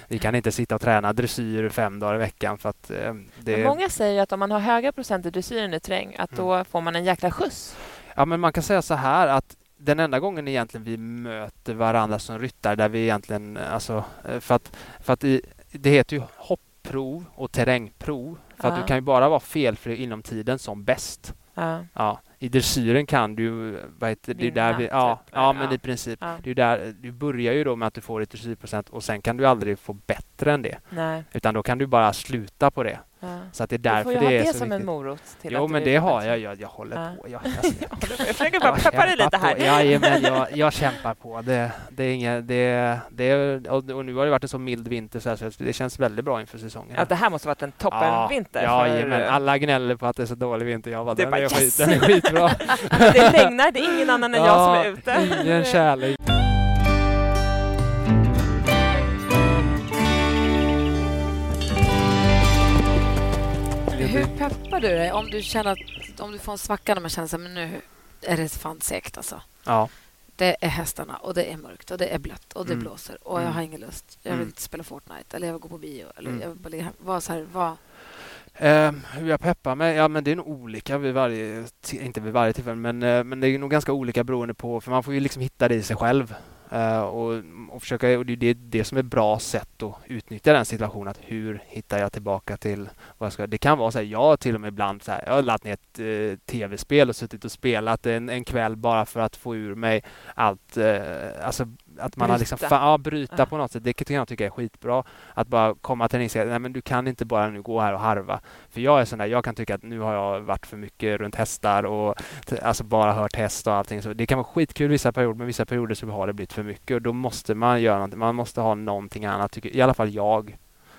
[SPEAKER 3] Vi kan inte sitta och träna dressyr fem dagar i veckan för att eh, det...
[SPEAKER 2] många säger att om man har höga procent i dressyren i terräng att då mm. får man en jäkla skjuts.
[SPEAKER 3] Ja, men man kan säga så här att den enda gången egentligen vi möter varandra som ryttare där vi egentligen, alltså eh, för att, för att i, det heter ju hoppprov och terrängprov för ja. att du kan ju bara vara felfri inom tiden som bäst. Ja. ja i dressyren kan du, vad heter det, där vi, ja, typ, ja, men i princip. Ja. Det är där, du börjar ju då med att du får ett dressyrprocent och sen kan du aldrig få bättre än det. Nej. Utan då kan du bara sluta på det. Ja. Så att det är därför
[SPEAKER 2] du
[SPEAKER 3] får
[SPEAKER 2] det
[SPEAKER 3] är
[SPEAKER 2] det som
[SPEAKER 3] viktigt.
[SPEAKER 2] en morot. Till
[SPEAKER 3] jo, men det har jag. Jag, jag håller ja. på. Jag, alltså,
[SPEAKER 2] jag, jag försöker bara peppa dig lite här.
[SPEAKER 3] Ja, men jag, jag kämpar på. Det, det är inget, det, det, och nu har det varit en så mild vinter så, här, så det känns väldigt bra inför säsongen.
[SPEAKER 2] Ja, det här måste varit en toppenvinter.
[SPEAKER 3] Ja, ja men alla gnäller på att det är så dålig vinter. Jag bara, den, bara, är yes. skit, den är skitbra.
[SPEAKER 2] det regnar, det är ingen annan än jag som är ute.
[SPEAKER 3] Ingen kärlek.
[SPEAKER 1] Hur peppar du dig om du känner att, om du får en svacka när man känner att nu är det fan segt alltså? Ja. Det är hästarna och det är mörkt och det är blött och det mm. blåser och jag mm. har ingen lust. Jag vill mm. inte spela Fortnite eller jag vill gå på bio eller mm. jag vill bara ligga Vad, så här, vad?
[SPEAKER 3] Eh, hur jag peppar mig? Ja, men det är nog olika vid varje, inte vid varje tillfälle, men, eh, men det är nog ganska olika beroende på, för man får ju liksom hitta det i sig själv. Eh, och, och, försöka, och det är det, det som är bra sätt att utnyttja den situationen. Att hur hittar jag tillbaka till vad jag ska... Det kan vara så här, jag till och med ibland så här, jag har laddat ner ett eh, tv-spel och suttit och spelat en, en kväll bara för att få ur mig allt, eh, alltså att man bryta. har liksom, fan, ja, bryta ja. på något sätt. Det kan jag tycka är skitbra. Att bara komma till en insikt, nej men du kan inte bara nu gå här och harva. För jag är sån där, jag kan tycka att nu har jag varit för mycket runt hästar och alltså bara hört häst och allting. Så det kan vara skitkul vissa perioder, men vissa perioder så har det blivit för mycket och då måste man göra någonting. Man måste ha någonting annat, tycker, i alla fall jag.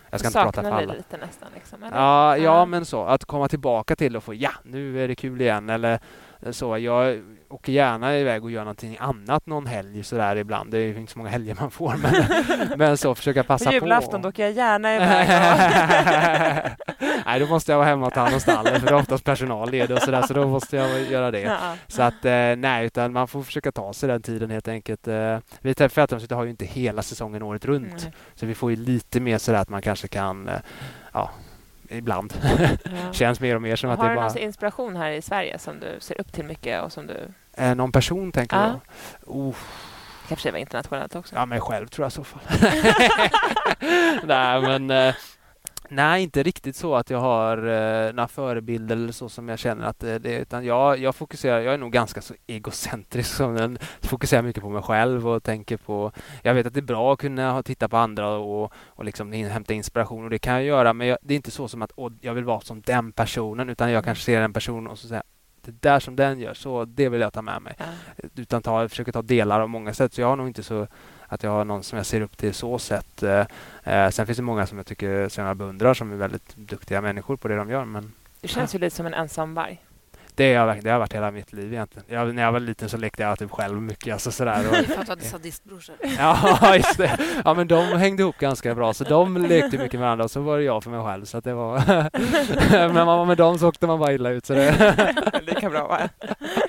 [SPEAKER 3] Jag ska inte prata för alla.
[SPEAKER 2] lite nästan? Liksom,
[SPEAKER 3] ja, ja, men så. Att komma tillbaka till och få ja, nu är det kul igen. Eller så. Jag åker gärna iväg och gör någonting annat någon helg sådär ibland. Det är inte så många helger man får, men, men så försöka passa på. På
[SPEAKER 2] julafton åker jag gärna iväg.
[SPEAKER 3] nej, då måste jag vara hemma och ta hand om stallet, för det är oftast personalledig och sådär, så då måste jag göra det. Ja. Så att eh, nej, utan man får försöka ta sig den tiden helt enkelt. Eh, vi Fälthamnshytte har ju inte hela säsongen året runt, mm. så vi får ju lite mer sådär att man kanske kan eh, ja, ibland. Ja. Känns mer och mer som
[SPEAKER 2] har
[SPEAKER 3] att det är
[SPEAKER 2] bara...
[SPEAKER 3] Har
[SPEAKER 2] du någon inspiration här i Sverige som du ser upp till mycket och som du...
[SPEAKER 3] Eh, någon person tänker ja. jag? Oh.
[SPEAKER 2] Kanske var internationellt också?
[SPEAKER 3] Ja, mig själv tror jag i så fall. Nej, men eh, Nej, inte riktigt så att jag har eh, några förebilder eller så som jag känner att det är. Utan jag, jag fokuserar, jag är nog ganska så egocentrisk. Som den, fokuserar mycket på mig själv och tänker på... Jag vet att det är bra att kunna titta på andra och, och liksom hämta inspiration och det kan jag göra. Men jag, det är inte så som att åh, jag vill vara som den personen utan jag kanske ser en person och så säger det där som den gör, så det vill jag ta med mig. Ja. Utan ta, försöker ta delar av många sätt. Så jag har nog inte så att jag har någon som jag ser upp till så sätt. Eh, eh, sen finns det många som jag tycker som jag beundrar som är väldigt duktiga människor på det de gör. Men,
[SPEAKER 2] du känns ju lite som en ensam varg.
[SPEAKER 3] Det har, jag, det har varit hela mitt liv egentligen. Jag, när jag var liten så lekte jag typ själv mycket. Alltså sådär.
[SPEAKER 1] Och, för att du hade sadistbrorsor?
[SPEAKER 3] ja, just det. Ja, men de hängde ihop ganska bra. Så de lekte mycket med varandra och så var det jag för mig själv. Så att det var... men man var med dem så åkte man bara illa ut. Så det...
[SPEAKER 2] Lika bra va?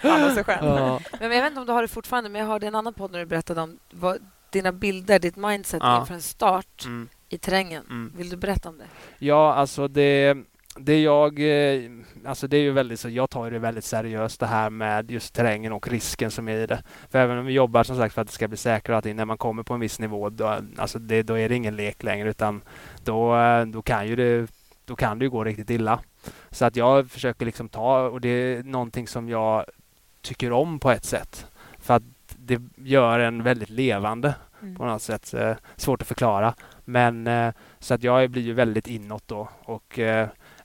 [SPEAKER 2] Han sig själv. Ja.
[SPEAKER 1] Men jag vet inte om du har det fortfarande, men jag hörde en annan podd när du berättade om vad, dina bilder, ditt mindset ja. inför en start mm. i terrängen. Mm. Vill du berätta om det?
[SPEAKER 3] Ja, alltså det det jag, eh, alltså det är ju väldigt så, jag tar det väldigt seriöst det här med just terrängen och risken som är i det. För även om vi jobbar som sagt för att det ska bli säkrare, att när man kommer på en viss nivå, då, alltså det, då är det ingen lek längre utan då, då kan ju det, då kan det ju gå riktigt illa. Så att jag försöker liksom ta, och det är någonting som jag tycker om på ett sätt. För att det gör en väldigt levande mm. på något sätt. Eh, svårt att förklara. Men eh, så att jag blir ju väldigt inåt då och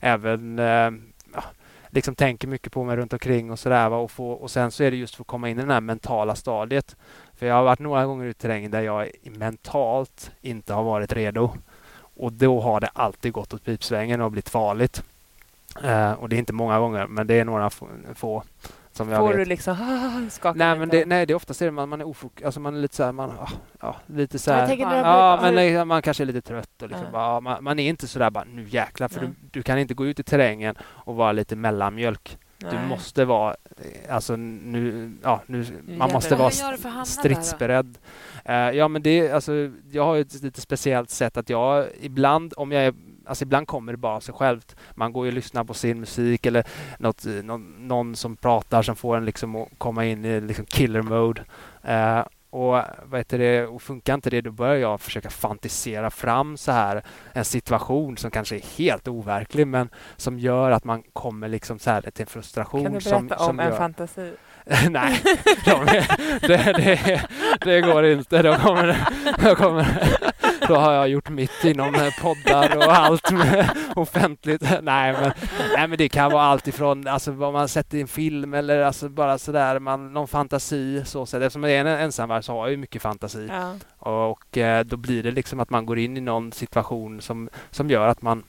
[SPEAKER 3] även eh, ja, liksom tänker mycket på mig runt omkring och sådär. Och, få, och sen så är det just för att komma in i det här mentala stadiet. För jag har varit några gånger i terrängen där jag mentalt inte har varit redo. Och då har det alltid gått åt pipsvängen och blivit farligt. Uh, och det är inte många gånger, men det är några få.
[SPEAKER 2] Som jag Får vet. du liksom skaka
[SPEAKER 3] Nej, men det, nej, det är oftast det man, man är ofok alltså man är lite så här, man, ah, ja, lite så här, ja, men nej, man kanske är lite trött och liksom, bara, man, man, är inte så där bara nu jäklar, för du, du, kan inte gå ut i terrängen och vara lite mellanmjölk. Du måste vara, alltså nu, ja, nu, man måste vara stridsberedd. Uh, ja, men det, alltså, jag har ett lite speciellt sätt att jag ibland, om jag är Alltså ibland kommer det bara av sig självt. Man går och lyssnar på sin musik eller något, eh, någon, någon som pratar som får en liksom att komma in i liksom killer mode. Eh, och, vad heter det, och funkar inte det, då börjar jag försöka fantisera fram så här en situation som kanske är helt overklig men som gör att man kommer liksom så här till en frustration. Kan
[SPEAKER 2] du berätta
[SPEAKER 3] som,
[SPEAKER 2] om en gör... fantasi?
[SPEAKER 3] Nej, de det, det, det, går inte. Då kommer, då kommer då har jag gjort mitt inom poddar och allt med offentligt. Nej men, nej, men det kan vara allt ifrån alltså, vad man sett i en film eller alltså, bara sådär, man, någon fantasi. Så sätt. Eftersom jag är en ensamvarg så har jag ju mycket fantasi. Ja. Och, och, eh, då blir det liksom att man går in i någon situation som, som gör att man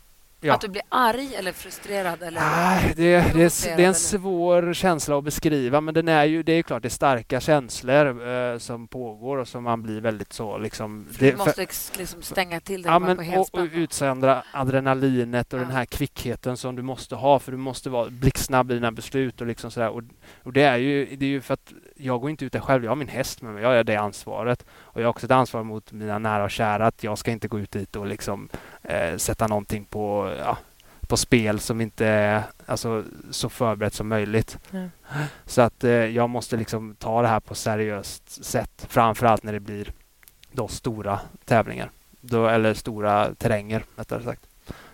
[SPEAKER 1] Ja. Att du blir arg eller frustrerad? Eller
[SPEAKER 3] Nej, det, det, är, det är en svår känsla att beskriva men den är ju, det är klart det är starka känslor eh, som pågår och som man blir väldigt så liksom...
[SPEAKER 1] Det, du måste för, liksom stänga till dig
[SPEAKER 3] ja, men, och, och utsöndra adrenalinet och ja. den här kvickheten som du måste ha för du måste vara blixtsnabb i dina beslut och liksom sådär. Och, och det är ju, det är ju för att jag går inte ut där själv. Jag har min häst med mig. Jag har det ansvaret. Och jag har också ett ansvar mot mina nära och kära att jag ska inte gå ut dit och liksom eh, sätta någonting på, ja, på spel som inte är alltså, så förberett som möjligt. Mm. Så att eh, jag måste liksom ta det här på seriöst sätt. Framförallt när det blir då stora tävlingar. Då, eller stora terränger, rättare sagt.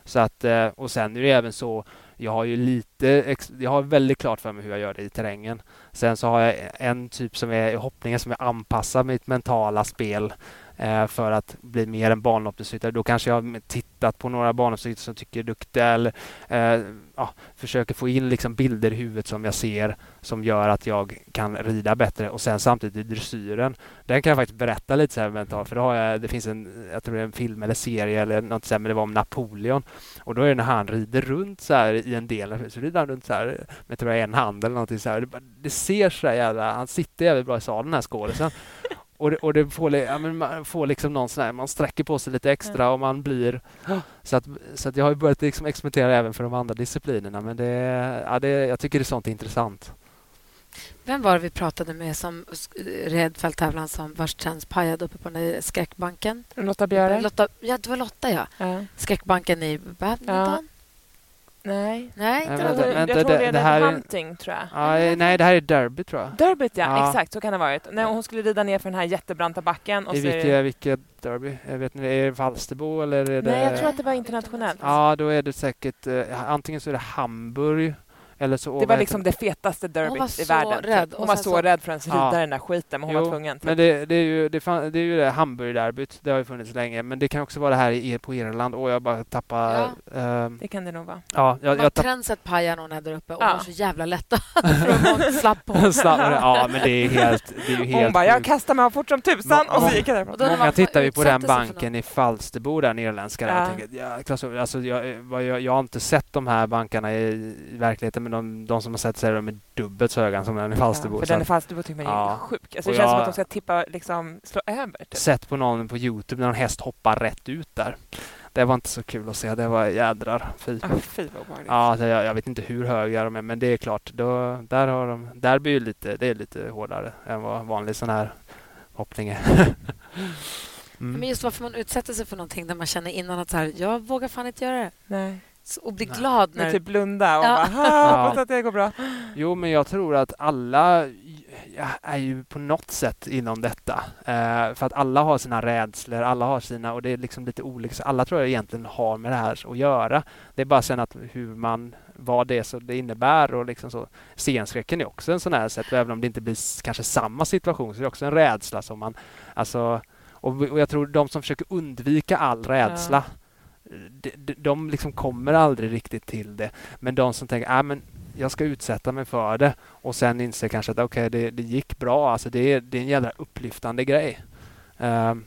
[SPEAKER 3] Så att, eh, och sen är det även så jag har ju lite, jag har väldigt klart för mig hur jag gör det i terrängen. Sen så har jag en typ som är hoppningen som är anpassad mitt mentala spel Eh, för att bli mer en banloppsryttare. Då kanske jag har tittat på några banloppsryttare som tycker jag är duktiga eller eh, ja, försöker få in liksom bilder i huvudet som jag ser som gör att jag kan rida bättre och sen samtidigt i dressyren. Den kan jag faktiskt berätta lite så här mentalt för då har jag, det finns en, jag tror det är en film eller serie eller något så här, men det var om Napoleon och då är det när han rider runt så här i en del, så rider han runt så här med tror jag en hand eller någonting så här. Det, det ser så jävla, han sitter jävligt bra i salen den här skådisen och det, och det får, ja, men man får liksom någon sån här, man sträcker på sig lite extra och man blir... Så att, så att jag har börjat liksom experimentera även för de andra disciplinerna men det, ja, det, jag tycker det är sånt intressant.
[SPEAKER 1] Vem var det vi pratade med som red fälttävlan som vars trends pajade uppe på den skräckbanken?
[SPEAKER 2] Lotta Björe?
[SPEAKER 1] Lotta, ja, det var Lotta, ja. ja. Skräckbanken i badminton. Ja.
[SPEAKER 2] Nej.
[SPEAKER 1] Nej,
[SPEAKER 2] inte vänta, vänta, jag tror det, det, det här är Hunting, tror jag.
[SPEAKER 3] Ja, nej, det här är Derby, tror jag.
[SPEAKER 2] Derby, ja, ja. Exakt, så kan det ha varit. Nej, hon skulle rida ner för den här jättebranta backen. Och
[SPEAKER 3] I vilket, vilket Derby? Jag vet inte, är det Falsterbo eller är det...
[SPEAKER 2] Nej, jag tror att det var internationellt.
[SPEAKER 3] Ja, då är det säkert... Uh, antingen så är det Hamburg eller så,
[SPEAKER 2] det var liksom det fetaste derbyt i världen. Rädd. Hon var så, så rädd för att rida ja. den där skiten, men hon jo, var tvungen.
[SPEAKER 3] Men det, det, är ju det, fan, det, är ju det Hamburg-derbyt. Det har ju funnits länge. Men det kan också vara det här i, på Irland. Och jag bara tappar...
[SPEAKER 2] Ja, uh, det kan det nog vara.
[SPEAKER 3] Ja, jag,
[SPEAKER 1] jag tapp... Trenset pajar någon här där uppe och ja. var så jävla lätta slapp på.
[SPEAKER 3] ja, men det är helt... Det är ju helt
[SPEAKER 2] hon bara, jag kastar mig fort som tusan och så gick jag därifrån.
[SPEAKER 3] Många tittar ju på den banken i Falsterbo, den irländska. Ja. Jag, tänker, ja, alltså, jag, jag, jag, har inte sett de här bankarna i, i verkligheten, men de, de som har sett sätt så är de dubbelt så höga som den i Falsterbo.
[SPEAKER 2] Ja, för den i Falsterbo tycker man är sjuk. Alltså, det känns som att de ska tippa, liksom, slå över. Typ.
[SPEAKER 3] Sett på någon på Youtube när en häst hoppar rätt ut där. Det var inte så kul att se. Det var jädrar. Fy.
[SPEAKER 2] Ah, fy
[SPEAKER 3] ja, jag, jag, vet inte hur höga de är, men det är klart. Då, där har de, där blir lite, det är lite hårdare än vad vanlig sån här hoppning är.
[SPEAKER 1] mm. Men just varför man utsätter sig för någonting där man känner innan att så här, jag vågar fan inte göra det.
[SPEAKER 2] Nej
[SPEAKER 1] och bli glad när...
[SPEAKER 2] Typ blunda och ja. bara hoppas att det går bra.
[SPEAKER 3] Jo, men jag tror att alla är ju på något sätt inom detta. Eh, för att alla har sina rädslor, alla har sina och det är liksom lite olika. alla tror jag egentligen har med det här att göra. Det är bara sen att hur man, vad det är så det innebär och liksom så. Scenskräcken är också en sån här sätt, även om det inte blir kanske samma situation så är det också en rädsla som man, alltså och, och jag tror de som försöker undvika all rädsla ja de, de liksom kommer aldrig riktigt till det. Men de som tänker, ah, men jag ska utsätta mig för det och sen inse kanske att okej, okay, det, det gick bra. Alltså det, det är en jävla upplyftande grej. Um,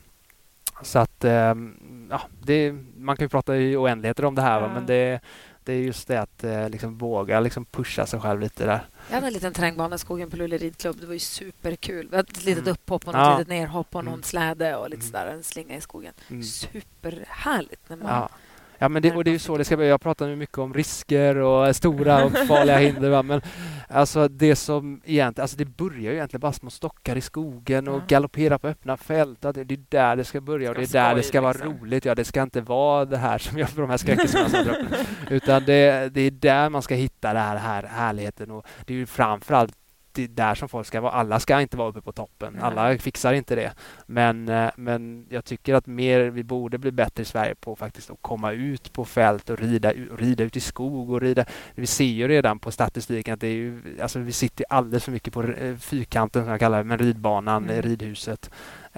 [SPEAKER 3] så att um, ja, det, man kan ju prata i oändligheter om det här, mm. men det, det är just det att eh, liksom våga liksom pusha sig själv lite där.
[SPEAKER 1] Jag hade en liten terrängbana i skogen på Luleå ridklubb. Det var ju superkul. Vi hade ett litet mm. upphopp och något ja. litet nerhopp och någon mm. släde och lite mm. sådär, en slinga i skogen. Mm. Superhärligt när man
[SPEAKER 3] ja. Ja, men det, och det är ju så det ska bli. Jag pratar nu mycket om risker och stora och farliga hinder. Va? Men alltså det som egentligen, alltså det börjar ju egentligen bara små stockar i skogen och galoppera på öppna fält. Det, är där det ska börja och det är där det ska vara liksom. roligt. Ja, det ska inte vara det här som jag de här skräckisarna Utan det, det är där man ska hitta den här, här härligheten och det är ju framförallt det är där som folk ska vara. Alla ska inte vara uppe på toppen. Alla fixar inte det. Men, eh, men jag tycker att mer, vi borde bli bättre i Sverige på faktiskt att komma ut på fält och rida, rida ut i skog och rida. Vi ser ju redan på statistiken att det är ju, alltså vi sitter alldeles för mycket på eh, fyrkanten som jag kallar det, med ridbanan, mm. ridhuset.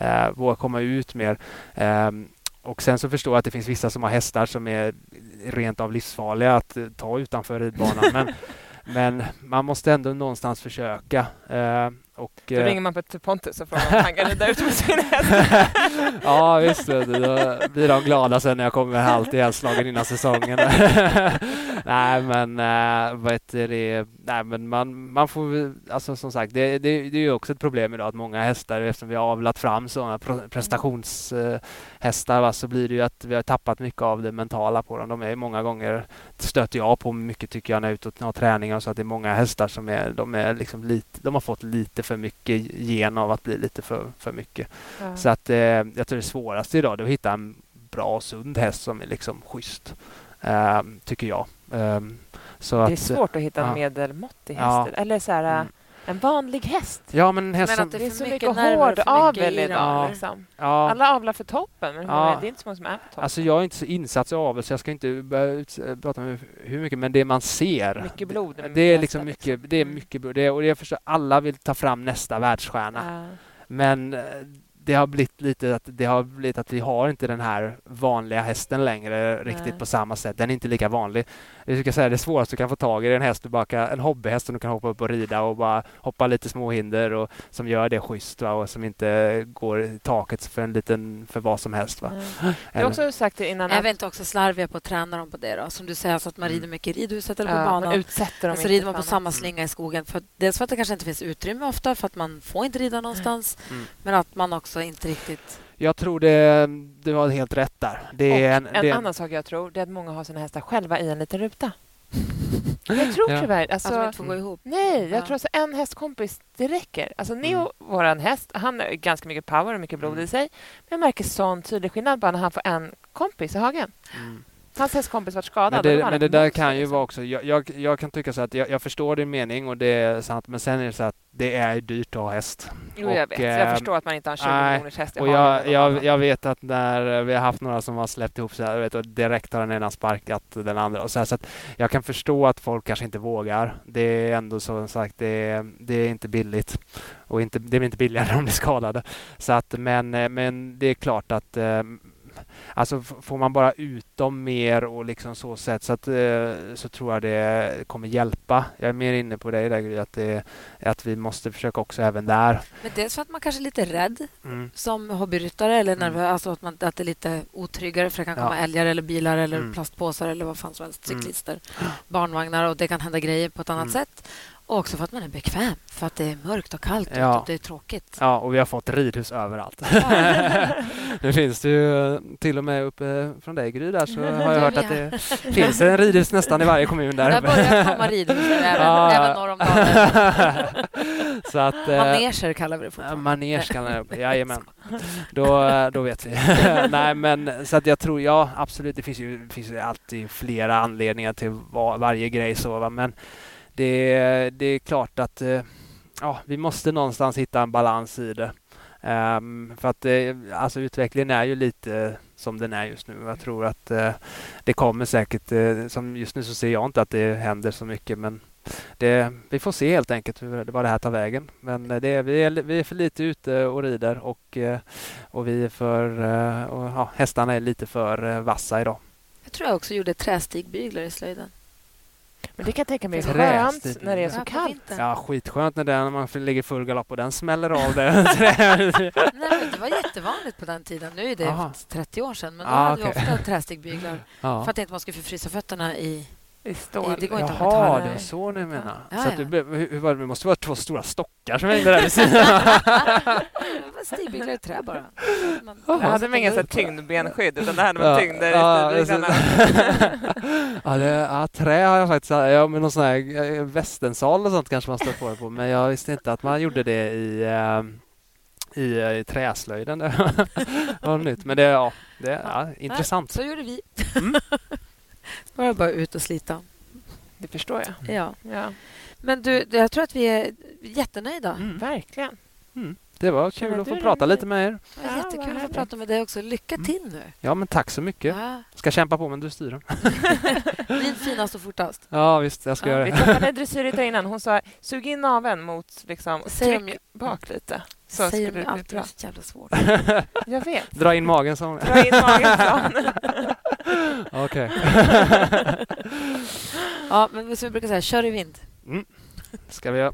[SPEAKER 3] Uh, våga komma ut mer. Um, och sen så förstår jag att det finns vissa som har hästar som är rent av livsfarliga att ta utanför ridbanan. men men man måste ändå någonstans försöka. Eh, och,
[SPEAKER 2] då eh, ringer man på till Pontus och frågar om han kan rida ut med sin
[SPEAKER 3] häst. ja, visst. Då blir de glada sen när jag kommer halvt ihjälslagen innan säsongen. nej, men, äh, vad heter det? Nej, men man, man får... Alltså, som sagt, det, det, det är ju också ett problem idag att många hästar, eftersom vi har avlat fram sådana prestationshästar, va, så blir det ju att vi har tappat mycket av det mentala på dem. De är många gånger, stöter jag på mycket tycker jag, när jag är ute och har träningar, så att det är många hästar som är, de är liksom lite, de har fått lite för mycket gen av att bli lite för, för mycket. Ja. Så att eh, jag tror det svåraste idag är att hitta en bra och sund häst som är liksom schysst. Eh, tycker jag. Eh,
[SPEAKER 2] det är att, svårt att hitta en ja. medelmåttig häst. Eller så här, mm. En vanlig häst.
[SPEAKER 3] Ja, men, häst men
[SPEAKER 2] att det, det är så mycket hård avel idag. Liksom. Ja. Alla avlar för toppen, men ja. det är inte så många som är på toppen.
[SPEAKER 3] Alltså, jag är inte så insatt i avel, så jag ska inte börja prata med hur mycket, men det man ser.
[SPEAKER 2] Mycket blod.
[SPEAKER 3] Det är liksom mycket, liksom. det är mycket blod. Det är, och jag förstår, alla vill ta fram nästa världsstjärna. Ja. Men eh, det har blivit lite att det har blivit att vi har inte den här vanliga hästen längre riktigt Nej. på samma sätt. Den är inte lika vanlig. Jag ska säga det svåraste du kan få tag i är en häst du bara kan, en hobbyhäst som du kan hoppa upp och rida och bara hoppa lite små hinder och som gör det schysst va? och som inte går i taket för en liten för vad som helst. Va?
[SPEAKER 2] Mm. Du har också sagt det innan.
[SPEAKER 1] Är vi inte också slarviga på att träna dem på det då? Som du säger, alltså att man rider mm. mycket i ridhuset eller på ja, banan.
[SPEAKER 2] Utsätter dem
[SPEAKER 1] så rider man på samma slinga i skogen. För, dels för att det kanske inte finns utrymme ofta för att man får inte rida någonstans. Mm. Men att man också inte riktigt
[SPEAKER 3] jag tror det, du har helt rätt där. Det
[SPEAKER 2] är en, en det... annan sak jag tror det är att många har sina hästar själva i en liten ruta. Jag tror ja. tyvärr... Alltså,
[SPEAKER 1] att de inte får gå ihop?
[SPEAKER 2] Nej, jag ja. tror alltså en hästkompis, det räcker. Alltså Neo, mm. vår häst, han har ganska mycket power och mycket blod mm. i sig. Men jag märker sån tydlig skillnad bara när han får en kompis i hagen. Mm. Hans hästkompis var skadad.
[SPEAKER 3] Men det, men det där kan ju liksom. vara också... Jag, jag, jag, kan tycka så att jag, jag, förstår din mening och det är sant, men sen är det så att det är dyrt att ha häst.
[SPEAKER 2] Jo, jag vet. jag förstår att man inte har en 20 miljoners häst
[SPEAKER 3] och jag, jag, jag, vet att när vi har haft några som har släppt ihop sig, vet, och direkt har den ena sparkat den andra. Och så, här, så att jag kan förstå att folk kanske inte vågar. Det är ändå så sagt, det, det är inte billigt. Och inte, det blir inte billigare om de blir skadade. Så att, men, men det är klart att eh, Alltså får man bara ut dem mer och liksom så sätt så, att, eh, så tror jag det kommer hjälpa. Jag är mer inne på det där att, det, att vi måste försöka också även där.
[SPEAKER 1] Men dels för att man kanske är lite rädd mm. som hobbyryttare eller nervös, mm. alltså att, man, att det är lite otryggare för det kan komma ja. älgar eller bilar eller mm. plastpåsar eller vad fan som helst, mm. cyklister, barnvagnar och det kan hända grejer på ett annat mm. sätt. Och också för att man är bekväm, för att det är mörkt och kallt ja. och det är tråkigt.
[SPEAKER 3] Ja, och vi har fått ridhus överallt. Nu finns det ju till och med uppe från dig Gry där så har jag hört att det finns en ridhus nästan i varje kommun där.
[SPEAKER 1] Där börjar komma ridhus även, ja. även norr om så att, eh, Maneger kallar vi det fortfarande.
[SPEAKER 3] Maneger kallar vi det, jajamän. Då, då vet vi. Nej, men så att jag tror, ja absolut, det finns ju, finns ju alltid flera anledningar till var, varje grej så, va? men det, det är klart att eh, ja, vi måste någonstans hitta en balans i det. Um, för att eh, alltså utvecklingen är ju lite som den är just nu. Jag tror att uh, det kommer säkert, uh, som just nu så ser jag inte att det händer så mycket men det, vi får se helt enkelt hur, vad det här tar vägen. Men det, vi, är, vi är för lite ute och rider och, och vi är för, och, ja, hästarna är lite för vassa idag.
[SPEAKER 1] Jag tror jag också gjorde trästigbyglar i slöjden.
[SPEAKER 2] Men det kan jag tänka mig är skönt när det är så kallt.
[SPEAKER 3] Ja, skitskönt när, den, när man ligger full galopp och den smäller av det.
[SPEAKER 1] Nej, men det var jättevanligt på den tiden. Nu är det Aha. 30 år sedan, men då ah, hade okay. vi ofta trästigbyglar ah. för att inte man skulle förfrysa fötterna i
[SPEAKER 2] i stål.
[SPEAKER 1] Det går inte
[SPEAKER 3] Jaha,
[SPEAKER 1] att
[SPEAKER 3] det är så ni menar. Ja, så ja. Du, hur, det måste vara två stora stockar som hängde där vid sidan.
[SPEAKER 1] Stigbyglar i trä bara.
[SPEAKER 2] Man, jag hade med inga tyngdbenskydd, utan det hade man ja, tyngder
[SPEAKER 3] ja, ja, det, ja, trä har jag faktiskt... Ja, med någon sån här eh, västensal och sånt kanske man stött på det på. Men jag visste inte att man gjorde det i... Uh, i, i träslöjden. det var nytt. Men det, ja, det är ja, intressant.
[SPEAKER 1] Så gjorde vi. Mm. Bara bara ut och slita.
[SPEAKER 2] Det förstår jag.
[SPEAKER 1] Ja. ja. Men du, jag tror att vi är jättenöjda.
[SPEAKER 2] Mm. Verkligen.
[SPEAKER 3] Mm. Det var kul ja, att få prata lite med er.
[SPEAKER 1] Ja, jättekul att få prata med dig också. Lycka mm. till nu.
[SPEAKER 3] Ja, men tack så mycket. Ja. Ska kämpa på, men du styr dem.
[SPEAKER 1] Bli finast och fortast.
[SPEAKER 3] Ja, visst. Jag ska ja, göra det.
[SPEAKER 2] Vi träffade dressyrryttare innan. Hon sa sug in naveln mot liksom, tryck de, bak lite.
[SPEAKER 1] Så säger alltid. Det är så jävla svårt.
[SPEAKER 2] jag vet.
[SPEAKER 3] Dra in magen, sa hon.
[SPEAKER 2] Dra in magen, sa
[SPEAKER 3] Okej.
[SPEAKER 1] ja, men som vi brukar säga, kör i vind. Mm.
[SPEAKER 3] ska vi göra.